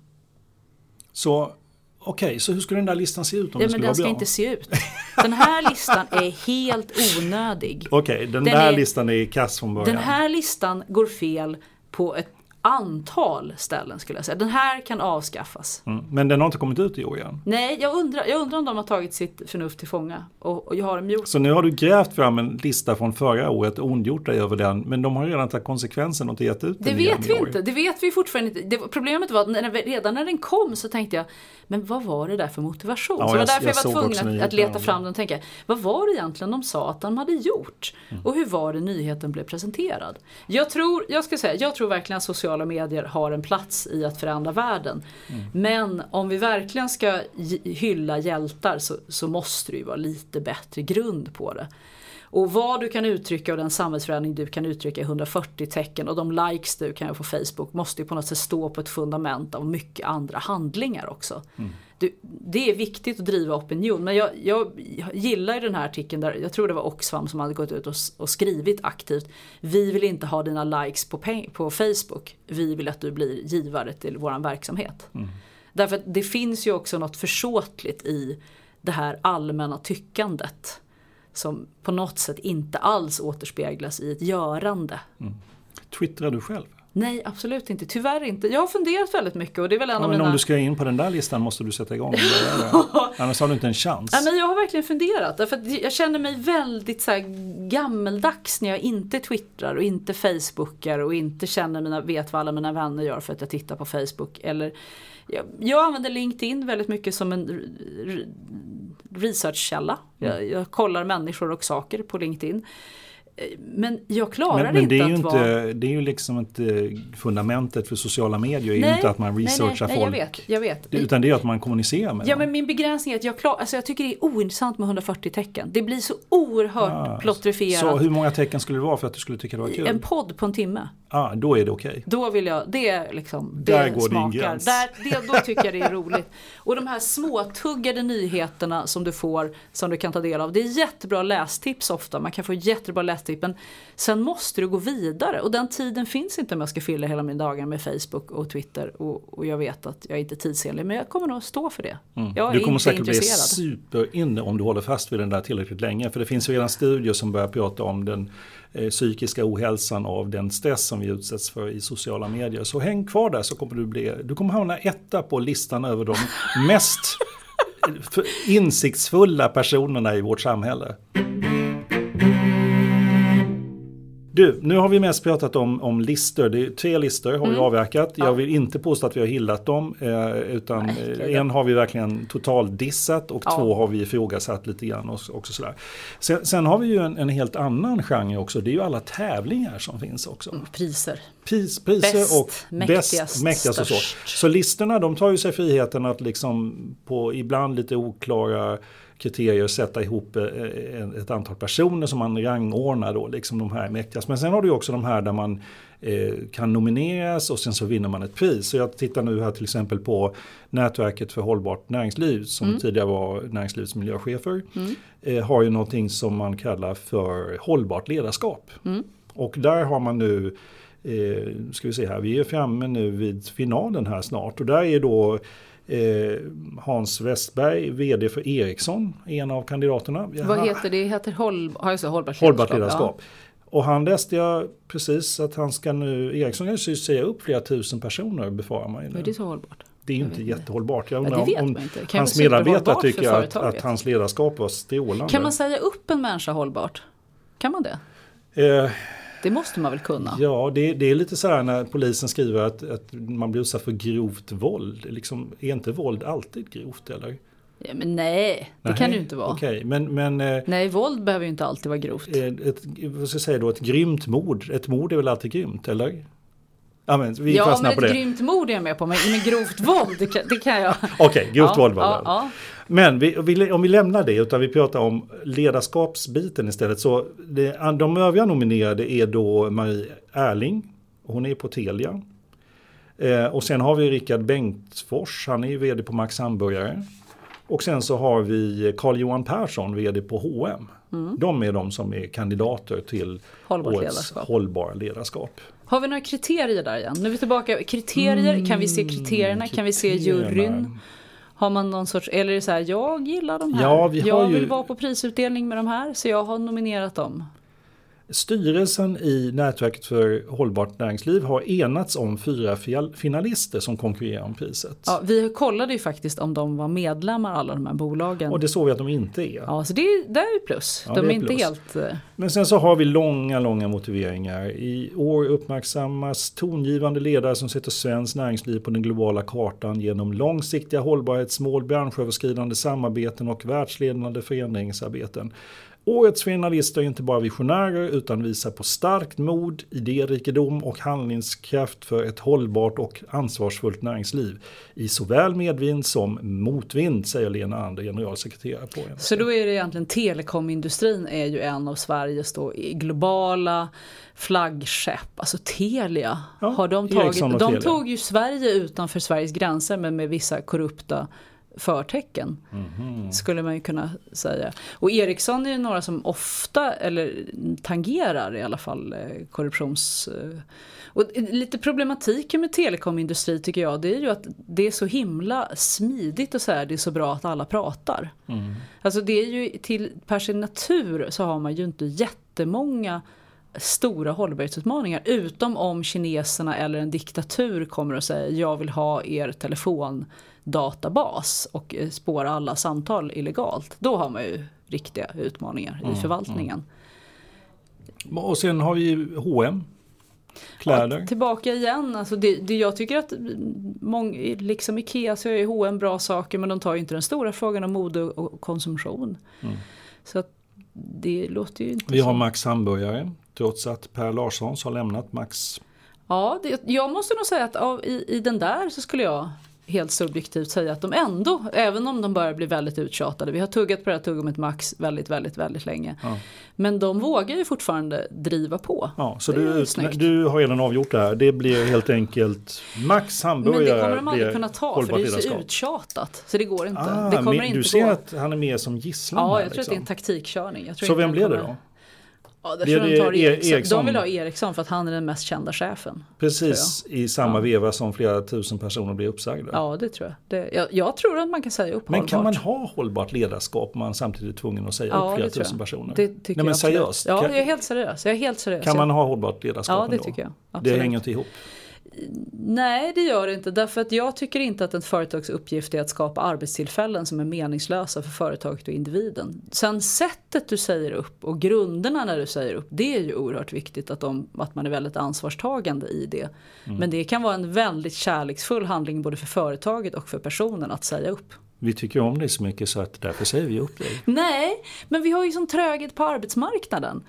Så okej, okay, så hur ska den där listan se ut om ja, det men den ska bra? inte se ut. Den här listan är helt onödig. Okej, okay, den, den, där är, listan är kass från början. Den här listan går fel på ett antal ställen skulle jag säga. Den här kan avskaffas. Mm. Men den har inte kommit ut i år igen? Nej, jag undrar, jag undrar om de har tagit sitt förnuft till fånga. Och, och jag har dem gjort. Så nu har du grävt fram en lista från förra året och ondgjort dig över den. Men de har redan tagit konsekvensen och inte gett ut den Det vet vi inte. Det vet vi fortfarande inte. Det, problemet var att när, redan när den kom så tänkte jag men vad var det där för motivation? Ja, så det var därför jag, jag var tvungen att, att, leta fram den och tänka, vad var det egentligen de sa att de hade gjort? Mm. Och hur var det nyheten blev presenterad? Jag tror, jag ska säga, jag tror verkligen att sociala medier har en plats i att förändra världen. Mm. Men om vi verkligen ska hylla hjältar så, så måste det ju vara lite bättre grund på det. Och vad du kan uttrycka och den samhällsförändring du kan uttrycka i 140 tecken och de likes du kan göra på Facebook måste ju på något sätt stå på ett fundament av mycket andra handlingar också. Mm. Du, det är viktigt att driva opinion men jag, jag, jag gillar ju den här artikeln där, jag tror det var Oxfam som hade gått ut och, och skrivit aktivt. Vi vill inte ha dina likes på, på Facebook, vi vill att du blir givare till våran verksamhet. Mm. Därför att det finns ju också något försåtligt i det här allmänna tyckandet som på något sätt inte alls återspeglas i ett görande. Mm. Twittrar du själv? Nej, absolut inte. Tyvärr inte. Jag har funderat väldigt mycket och det är väl en ja, av men mina... om du ska in på den där listan måste du sätta igång. Annars har du inte en chans. Ja, men jag har verkligen funderat. Därför jag känner mig väldigt så gammeldags när jag inte twittrar och inte facebookar och inte känner mina, vet vad alla mina vänner gör för att jag tittar på Facebook. Eller, jag, jag använder LinkedIn väldigt mycket som en researchkälla. Mm. Jag, jag kollar människor och saker på LinkedIn. Men jag klarar men, men inte det är ju att inte, vara... Det är ju liksom inte fundamentet för sociala medier. är ju inte att man researchar nej, nej, folk. Jag vet, jag vet. Utan det är att man kommunicerar med Ja dem. men min begränsning är att jag, klar, alltså jag tycker det är ointressant med 140 tecken. Det blir så oerhört Ah, plottrifierat. Så hur många tecken skulle det vara för att du skulle tycka det var kul? En podd på en timme. ah, då är det okej. Okay. Då vill jag, det är liksom, det Där går smakar. din gräns. Där, det, då tycker jag det är roligt. Och de här småtuggade nyheterna som du får, som du kan ta del av. Det är jättebra lästips ofta, man kan få jättebra lästips. Men sen måste du gå vidare och den tiden finns inte om jag ska fylla hela mina dagar med Facebook och Twitter. Och, och jag vet att jag är inte tidsenlig, men jag kommer nog stå för det. Mm. Jag är du kommer inte säkert bli superinne om du håller fast vid den där tillräckligt länge. För det finns ju redan studier som börjar prata om den eh, psykiska ohälsan av den stress som vi utsätts för i sociala medier. Så häng kvar där så kommer du bli, du kommer hamna etta på listan över de mest insiktsfulla personerna i vårt samhälle. Du, nu har vi mest pratat om, om listor. Det är tre listor har vi Mm. avverkat. Jag Ja. vill inte påstå att vi har hyllat dem. Eh, utan Nej, en har vi verkligen totalt dissat och Ja. två har vi ifrågasatt lite grann. Och, också sådär. Sen, sen har vi ju en, en helt annan genre också. Det är ju alla tävlingar som finns också. Priser. Pris, priser Bäst, och mäktigast, bäst, mäktigast och så. Så listorna de tar ju sig friheten att liksom på ibland lite oklara kriterier sätta ihop eh, en- ett antal personer som man rangordnar då, liksom de här mäktigast. Men sen har du också de här där man eh, kan nomineras och sen så vinner man ett pris. Så jag tittar nu här till exempel på Nätverket för hållbart näringsliv som Mm. tidigare var näringslivets miljöchefer. Eh, har ju någonting som man kallar för hållbart ledarskap. Mm. Och där har man nu Eh, ska vi se här, vi är framme nu vid finalen här snart och där är då eh, Hans Westberg, vd för Ericsson, en av kandidaterna. Vad heter det? heter håll, har jag så, hållbart Hållbart ledarskap, ledarskap. Och han läste jag precis att han ska nu, Ericsson ska ju säga upp flera tusen personer befarar man ju Ja. Men det är så hållbart. Det är ju inte jättehållbart. Jag Ja, undrar vet om, om kan hans medarbetare tycker att, att hans ledarskap var strålande. Kan man säga upp en människa hållbart? Kan man det? Eh, Det måste man väl kunna? Ja, det, det är lite så här när polisen skriver att, att man blir utsatt för grovt våld. Liksom, är inte våld alltid grovt eller? Ja, men nej, det Nej, kan det ju inte vara. Okej, men, men eh, Nej, våld behöver ju inte alltid vara grovt. ett, vad ska jag säga då, ett grymt mord, ett mord är väl alltid grymt eller? Ja, men vi ja, men på ett det. grymt mord är jag med på, men, men grovt våld, det kan, det kan jag. Okej, grovt ja, våld var ja, ja. Men vi, vi, om vi lämnar det utan vi pratar om ledarskapsbiten istället. Så det, de övriga nominerade är då Marie Erling. Hon är på Telia. Eh, och sen har vi Rickard Bengtsfors, han är vd på Max Hamburgare. Och sen så har vi Carl-Johan Persson, vd på H&M. De är de som är kandidater till Mm. Hållbart årets ledarskap. hållbara ledarskap. Har vi några kriterier där igen? Nu är vi tillbaka. Kriterier, kan vi se kriterierna? Kan vi se kriterierna. juryn? Har man någon sorts, eller är det så här, jag gillar de här. Ja, vi har jag ju- vill vara på prisutdelning med de här, så jag har nominerat dem. Styrelsen i Nätverket för hållbart näringsliv har enats om fyra finalister som konkurrerar om priset. Ja, vi kollade ju faktiskt om de var medlemmar alla de här bolagen. Och det såg vi att de inte är. Ja, så det, är- det är plus. Ja, de är är inte plus. helt... eh, Men sen så har vi långa, långa motiveringar. I år uppmärksammas tongivande ledare som sätter svenskt näringsliv på den globala kartan genom långsiktiga hållbarhetsmål, branschöverskridande samarbeten och världsledande förändringsarbeten. Årets finalister är inte bara visionärer utan visar på starkt mod, idérikedom och handlingskraft för ett hållbart och ansvarsfullt näringsliv. I såväl medvind som motvind, säger Lena Ander, generalsekreterare på NSC. Så då är det egentligen telekomindustrin är ju en av Sveriges då globala flaggskepp, alltså Telia. Ja, har de tagit, de tog ju Sverige utanför Sveriges gränser men med vissa korrupta förtecken. Mhm. Skulle man ju kunna säga. Och Ericsson är ju några som ofta, eller tangerar i alla fall eh, korruptions... eh, Och lite problematiken med telekomindustri tycker jag det är ju att det är så himla smidigt att säga det är så bra att alla pratar. Alltså det är ju till per sin natur så har man ju inte jättemånga stora hållbarhetsutmaningar utom om kineserna eller en diktatur kommer och säger jag vill ha er telefondatabas och eh, spåra alla samtal illegalt. Då har man ju riktiga utmaningar i förvaltningen. Och sen har vi H&M Kläder. Ja, tillbaka igen, alltså det, det, jag tycker att mång, liksom Ikea så är H&M bra saker men de tar ju inte den stora frågan om mode och konsumtion. Så att det låter ju inte Vi har så. Max Hamburgare. Trots att Per Larssons har lämnat Max. Ja, det, jag måste nog säga att av, i, i den där så skulle jag helt subjektivt säga att de ändå, även om de börjar bli väldigt uttjatade, vi har tuggat på det här tuggummet Max väldigt, väldigt, väldigt länge. Men de vågar ju fortfarande driva på. Ja, så du, du har redan avgjort det här. Det blir helt enkelt Max Men Hamburgare. det kommer de aldrig kunna ta för det är så ledarskap. uttjatat. Så det går inte. Ah, det kommer men inte du ser gå. att han är med som gisslan Ja, här, jag tror att det är en liksom. taktikkörning. Så vem blir det då? Ja, Blir tror de tar det E- Eriksson. Eriksson? De vill ha Eriksson för att han är den mest kända chefen. Precis i samma Ja. veva som flera tusen personer blir uppsagda. Ja, det tror jag. Det, jag. Jag tror att man kan säga upp Men kan man hållbart. ha hållbart ledarskap om man samtidigt är tvungen att säga Ja, upp flera det tusen personer? Det tycker Nej men jag seriöst, Ja, jag är helt seriös. Jag är helt seriös. kan man ha hållbart ledarskap Ja, det ändå? tycker jag. Det Absolut. hänger inte ihop. Nej, det gör det inte. Därför att jag tycker inte att ett företags uppgift är att skapa arbetstillfällen som är meningslösa för företaget och individen. Sen sättet du säger upp och grunderna när du säger upp, det är ju oerhört viktigt att, de, att man är väldigt ansvarstagande i det. Men det kan vara en väldigt kärleksfull handling både för företaget och för personen att säga upp. Vi tycker om dig så mycket så att därför säger vi upp dig. Nej, men vi har ju sån tröghet på arbetsmarknaden.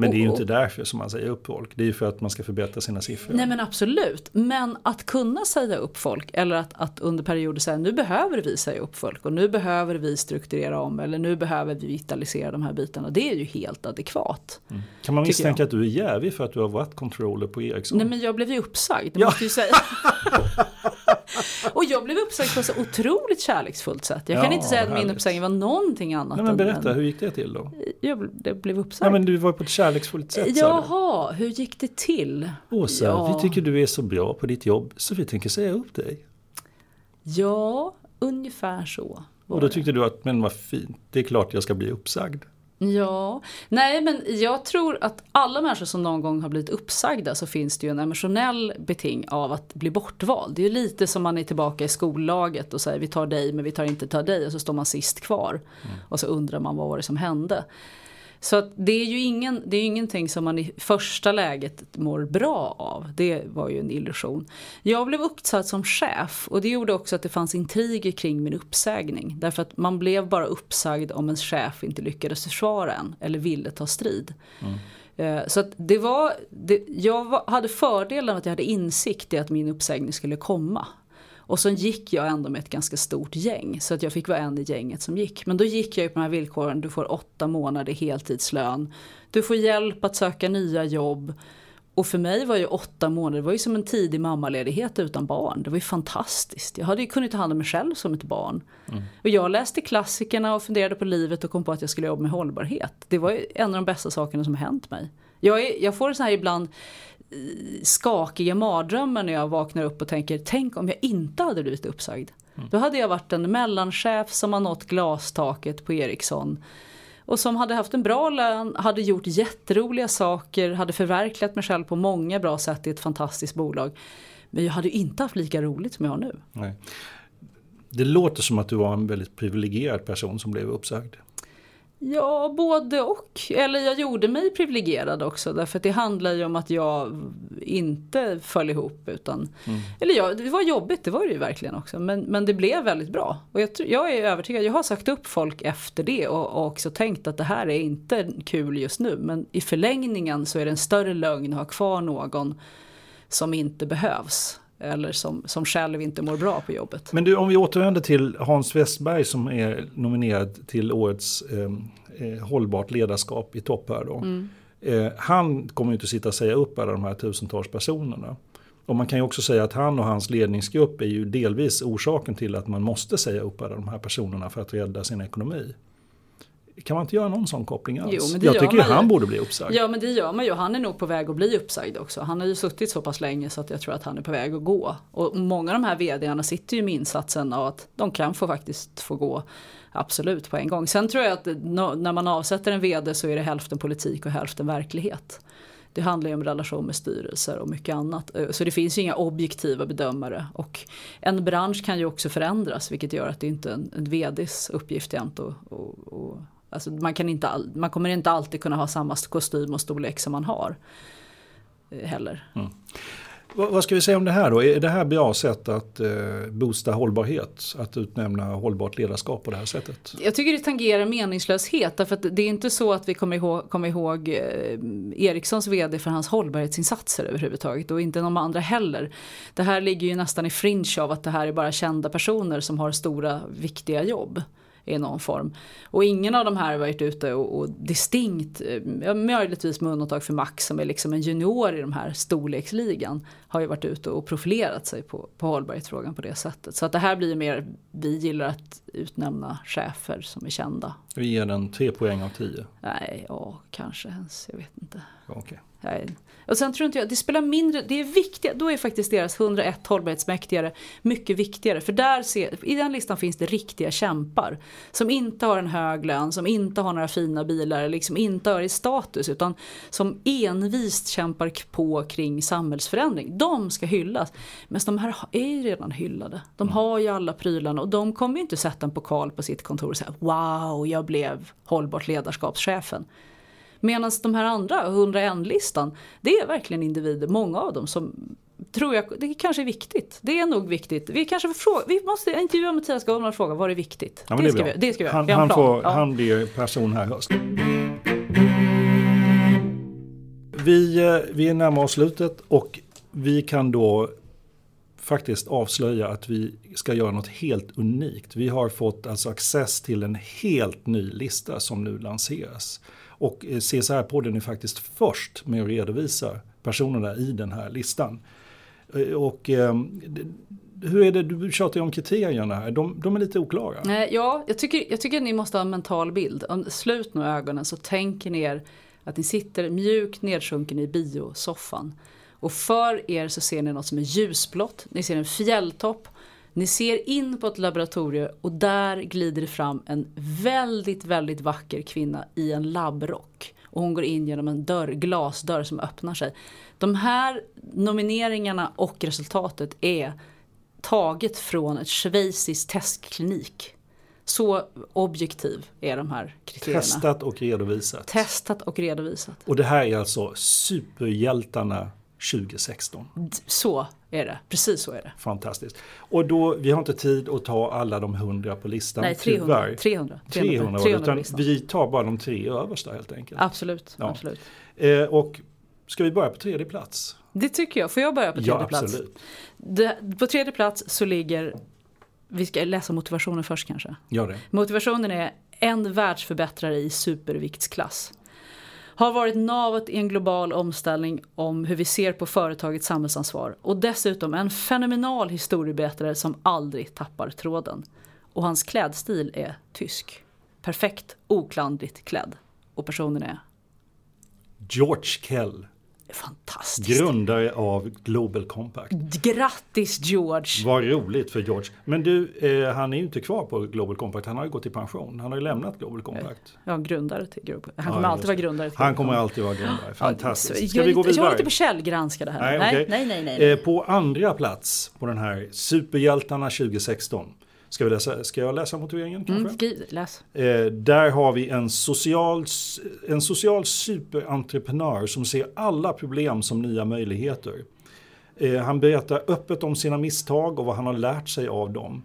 Men det är ju inte därför som man säger upp folk. Det är ju för att man ska förbättra sina siffror. Nej men absolut, men att kunna säga upp folk eller att, att under perioder säga nu behöver vi säga upp folk och nu behöver vi strukturera om eller nu behöver vi vitalisera de här bitarna. Det är ju helt adekvat. kan man misstänka att du är jävig för att du har varit controller på Ericsson? Nej men jag blev ju uppsagd, det Ja. måste jag ju säga. och jag blev uppsagd på ett så otroligt kärleksfullt sätt. Jag kan Ja, inte säga att min härligt. uppsägning var någonting annat Nej men berätta, än- hur gick det till då? Jag blev, det blev Nej uppsagd. men du var på ett kärleksfullt sätt Jaha, hur gick det till? Åsa, Ja. vi tycker du är så bra på ditt jobb så vi tänker säga upp dig. Ja, ungefär så. Och då det. tyckte du att, men vad fint, det är klart jag ska bli uppsagd. Ja, nej men jag tror att alla människor som någon gång har blivit uppsagda så finns det ju en emotionell beting av att bli bortvald. Det är ju lite som man är tillbaka i skollaget och säger vi tar dig men vi tar inte tar dig och så står man sist kvar. Och så undrar man vad var det som hände. Så att det är ju ingen, det är ingenting som man i första läget mår bra av. Det var ju en illusion. Jag blev uppsatt som chef och det gjorde också att det fanns intriger kring min uppsägning. Därför att man blev bara uppsagd om en chef inte lyckades försvara en eller ville ta strid. Eh, så att det var, det, jag hade fördelen att jag hade insikt i att min uppsägning skulle komma. Och sen gick jag ändå med ett ganska stort gäng så att jag fick vara en i gänget som gick. Men då gick jag ju på de här villkoren, du får åtta månader heltidslön. Du får hjälp att söka nya jobb. Och för mig var ju åtta månader, det var ju som en tidig mammaledighet utan barn. Det var ju fantastiskt. Jag hade ju kunnat ta hand om mig själv som ett barn. Mm. Och jag läste klassikerna och funderade på livet och kom på att jag skulle jobba med hållbarhet. Det var ju en av de bästa sakerna som hänt mig. Jag, är, jag får så här ibland skakiga mardrömmar när jag vaknar upp och tänker tänk om jag inte hade blivit uppsagd. Mm. Då hade jag varit en mellanchef som har nått glastaket på Ericsson och som hade haft en bra lön, hade gjort jätteroliga saker, hade förverkligat mig själv på många bra sätt i ett fantastiskt bolag. Men jag hade inte haft lika roligt som jag har nu. Nej. Det låter som att du var en väldigt privilegierad person som blev uppsagd. Ja, både och. Eller jag gjorde mig privilegierad också. Därför att det handlar ju om att jag inte föll ihop. Utan, mm. Eller ja, det var jobbigt, det var det ju verkligen också. Men, men det blev väldigt bra. Och jag, jag är övertygad, jag har sagt upp folk efter det och, och också tänkt att det här är inte kul just nu. Men i förlängningen så är det en större lögn att ha kvar någon som inte behövs eller som, som själv inte mår bra på jobbet. Men du, om vi återvänder till Hans Westberg som är nominerad till årets ehm, eh, hållbart ledarskap i topp här då. Mm. Eh, han kommer ju inte sitta och säga upp alla de här tusentals personerna. Och man kan ju också säga att han och hans ledningsgrupp är ju delvis orsaken till att man måste säga upp alla de här personerna för att rädda sin ekonomi. Kan man inte göra någon sån koppling alls? Jo, jag tycker ju han borde bli uppsagd. Ja men det gör man ju. Han är nog på väg att bli uppsagd också. Han har ju suttit så pass länge så att jag tror att han är på väg att gå. Och många av de här vdarna sitter ju med insatsen av att de kan få faktiskt få gå. Absolut på en gång. Sen tror jag att när man avsätter en vd så är det hälften politik och hälften verklighet. Det handlar ju om relation med styrelser och mycket annat. Eh, så det finns ju inga objektiva bedömare. Och en bransch kan ju också förändras vilket gör att det inte är en, en vds uppgift jämt att Alltså man, kan inte man kommer inte alltid kunna ha samma kostym och storlek som man har. Eh, heller. Mm. Vad, ska vi säga om det här då? Är det här bra sätt att eh, boosta hållbarhet? Att utnämna hållbart ledarskap på det här sättet? Jag tycker det tangerar meningslöshet. Därför att det är inte så att vi kommer ihåg, kommer ihåg eh, Ericssons vd för hans hållbarhetsinsatser överhuvudtaget. Och inte någon andra heller. Det här ligger ju nästan i fringe av att det här är bara kända personer som har stora viktiga jobb i någon form. Och ingen av de här har varit ute och, och distinkt, eh, möjligtvis med undantag för Max som är liksom en junior i de här storleksligan, har ju varit ute och profilerat sig på, på hållbarhetsfrågan på det sättet. Så att det här blir mer, vi gillar att utnämna chefer som är kända. Vi ger den tre poäng av tio? Nej, ja kanske ens, jag vet inte. Okay. Nej, och sen tror inte jag, det spelar mindre, det är viktigt, då är faktiskt deras 101 hållbarhetsmäktigare mycket viktigare. För där ser, i den listan finns det riktiga kämpar. Som inte har en hög lön, som inte har några fina bilar, liksom inte har i status. Utan som envist kämpar på kring samhällsförändring. De ska hyllas. Men de här är ju redan hyllade. De mm. har ju alla prylarna och de kommer ju inte sätta en pokal på sitt kontor och säga Wow, jag blev hållbart ledarskapschefen. Medan de här andra, 101-listan, det är verkligen individer, många av dem som tror jag, det kanske är viktigt. Det är nog viktigt. Vi kanske fråga, vi måste intervjua Mattias Goldman och fråga vad är viktigt. Ja, det, det, ska vi, det ska vi Han, vi han, får, ja. han blir person här höst. Vi, eh, vi närmar oss slutet och vi kan då faktiskt avslöja att vi ska göra något helt unikt. Vi har fått alltså access till en helt ny lista som nu lanseras. Och eh, CSR-podden är faktiskt först med att redovisa personerna i den här listan. Eh, och ehm, hur är det, du tjatar ju om kriterierna här, de, de, är lite oklara. Ja, jag tycker, jag tycker att ni måste ha en mental bild. Slut nu ögonen så tänker ni er att ni sitter mjukt nedsjunken i biosoffan. Och för er så ser ni något som är ljusblått, ni ser en fjälltopp ni ser in på ett laboratorium och där glider det fram en väldigt, väldigt vacker kvinna i en labbrock. Och hon går in genom en dörr, glasdörr som öppnar sig. De här nomineringarna och resultatet är taget från ett schweiziskt testklinik. Så objektiv är de här kriterierna. Testat och redovisat. Testat och redovisat. Och det här är alltså superhjältarna 2016. Så är det, precis så är det. Fantastiskt. Och då, vi har inte tid att ta alla de 100 på listan. Nej, 300. tyvärr. 300. 300, 300, var det, 300 utan listan. vi tar bara de tre översta helt enkelt. Absolut, Ja. absolut. Eh, och ska vi börja på tredje plats? Det tycker jag. Får jag börja på tredje Ja, plats? absolut. Det, på tredje plats så ligger, vi ska läsa motivationen först kanske. Gör det. Motivationen är en världsförbättrare i superviktsklass. Har varit navet i en global omställning om hur vi ser på företagets samhällsansvar. Och dessutom en fenomenal historieberättare som aldrig tappar tråden. Och hans klädstil är tysk. Perfekt, oklandrigt klädd. Och personen är George Kell, fantastisk. grundare av Global Compact. Grattis George! Vad roligt för George. Men du, eh, han är ju inte kvar på Global Compact. Han har ju gått i pension. Han har ju lämnat Global Compact. Ja, grundare till grupp. Han kommer Ja, alltid vara grundare till Han kommer alltid vara grundare. Fantastiskt. Ska vi gå inte- Jag vidare? inte på källgranska det här. Nej, nej, okej. nej, nej, nej, nej. Eh, på andra plats på den här Superhjältarna 2016. Ska, vi läsa, ska jag läsa motiveringen kanske? Mm, läs. Eh, där har vi en social, en social superentreprenör som ser alla problem som nya möjligheter. Eh, han berättar öppet om sina misstag och vad han har lärt sig av dem.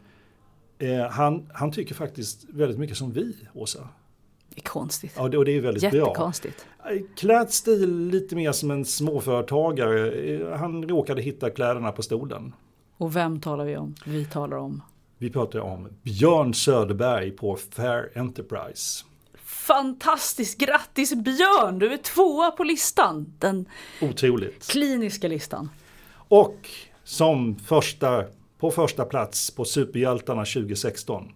Eh, han, han tycker faktiskt väldigt mycket som vi, Åsa. Det är konstigt. Ja, det, och det är väldigt bra. Jättekonstigt. Eh, Klädstil lite mer som en småföretagare. Eh, Han råkade hitta kläderna på stolen. Och vem talar vi om? Vi talar om Vi pratar om Björn Söderberg på Fair Enterprise. Fantastiskt! Grattis Björn! Du är tvåa på listan. Den Otroligt. kliniska listan. Och som första, på första plats på Superhjältarna 2016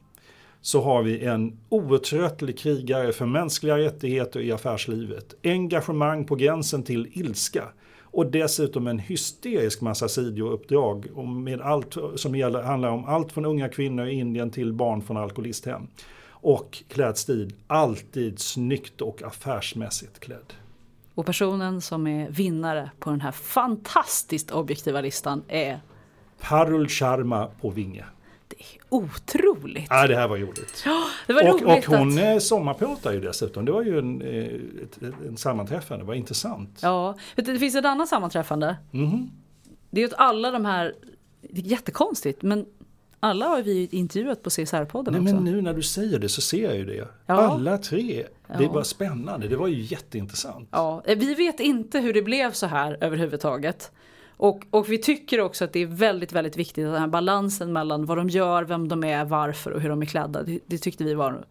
så har vi en outtröttlig krigare för mänskliga rättigheter i affärslivet. Engagemang på gränsen till ilska. Och dessutom en hysterisk massa sidouppdrag med allt som gäller, handlar om allt från unga kvinnor i Indien till barn från alkoholisthem. Och klädstil, alltid snyggt och affärsmässigt klädd. Och personen som är vinnare på den här fantastiskt objektiva listan är Parul Sharma på Vinge. Otroligt. Ja, det här var roligt. Det var och, roligt och hon att... att... sommarpratar ju dessutom. Det var ju en, eh, ett, en sammanträffande, det var intressant. Ja, det finns ett annat sammanträffande. Mhm. Det är att alla de här, det är jättekonstigt, men alla har vi ju intervjuat på CSR-podden Nej, också. men nu när du säger det så ser jag ju det. Ja. Alla tre. Det var spännande, det var ju jätteintressant. Ja, eh, vi vet inte hur det blev så här överhuvudtaget. Och, och vi tycker också att det är väldigt, väldigt viktigt att den här balansen mellan vad de gör, vem de är, varför och hur de är klädda. Det, det tyckte vi var,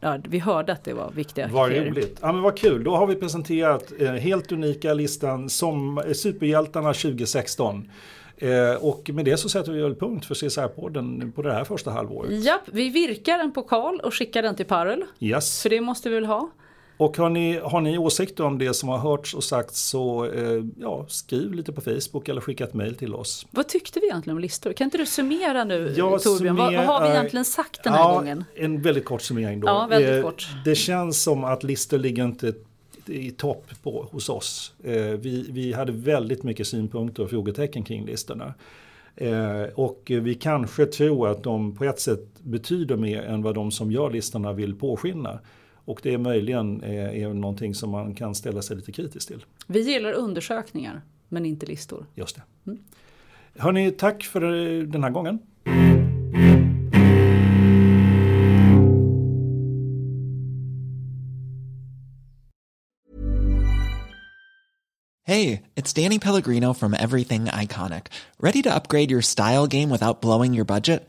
ja, vi hörde att det var viktiga Vad roligt. Ja, men vad kul, då har vi presenterat eh, helt unika listan som eh, Superhjältarna 2016. Eh, och med det så sätter vi väl punkt för CSR-podden på det här första halvåret. Japp, vi virkar en pokal och skickar den till Parul. Yes. För det måste vi väl ha. Och har ni, har ni åsikter om det som har hörts och sagts så eh, ja, skriv lite på Facebook eller skicka ett mejl till oss. Vad tyckte vi egentligen om listor? Kan inte du summera nu Jag Torbjörn? Vad, vad har vi egentligen sagt den här ja, gången? En väldigt kort summering då. Ja, väldigt Eh, kort. Det känns som att listor ligger inte i topp på, hos oss. Eh, vi, vi hade väldigt mycket synpunkter och frågetecken kring listorna. Eh, och vi kanske tror att de på ett sätt betyder mer än vad de som gör listorna vill påskina. Och det är möjligen eh, är någonting som man kan ställa sig lite kritiskt till. Vi gillar undersökningar, men inte listor. Just det. Hörni, tack för den här gången. Hey, it's Danny Pellegrino from Everything Iconic. Ready to upgrade your style game without blowing your budget?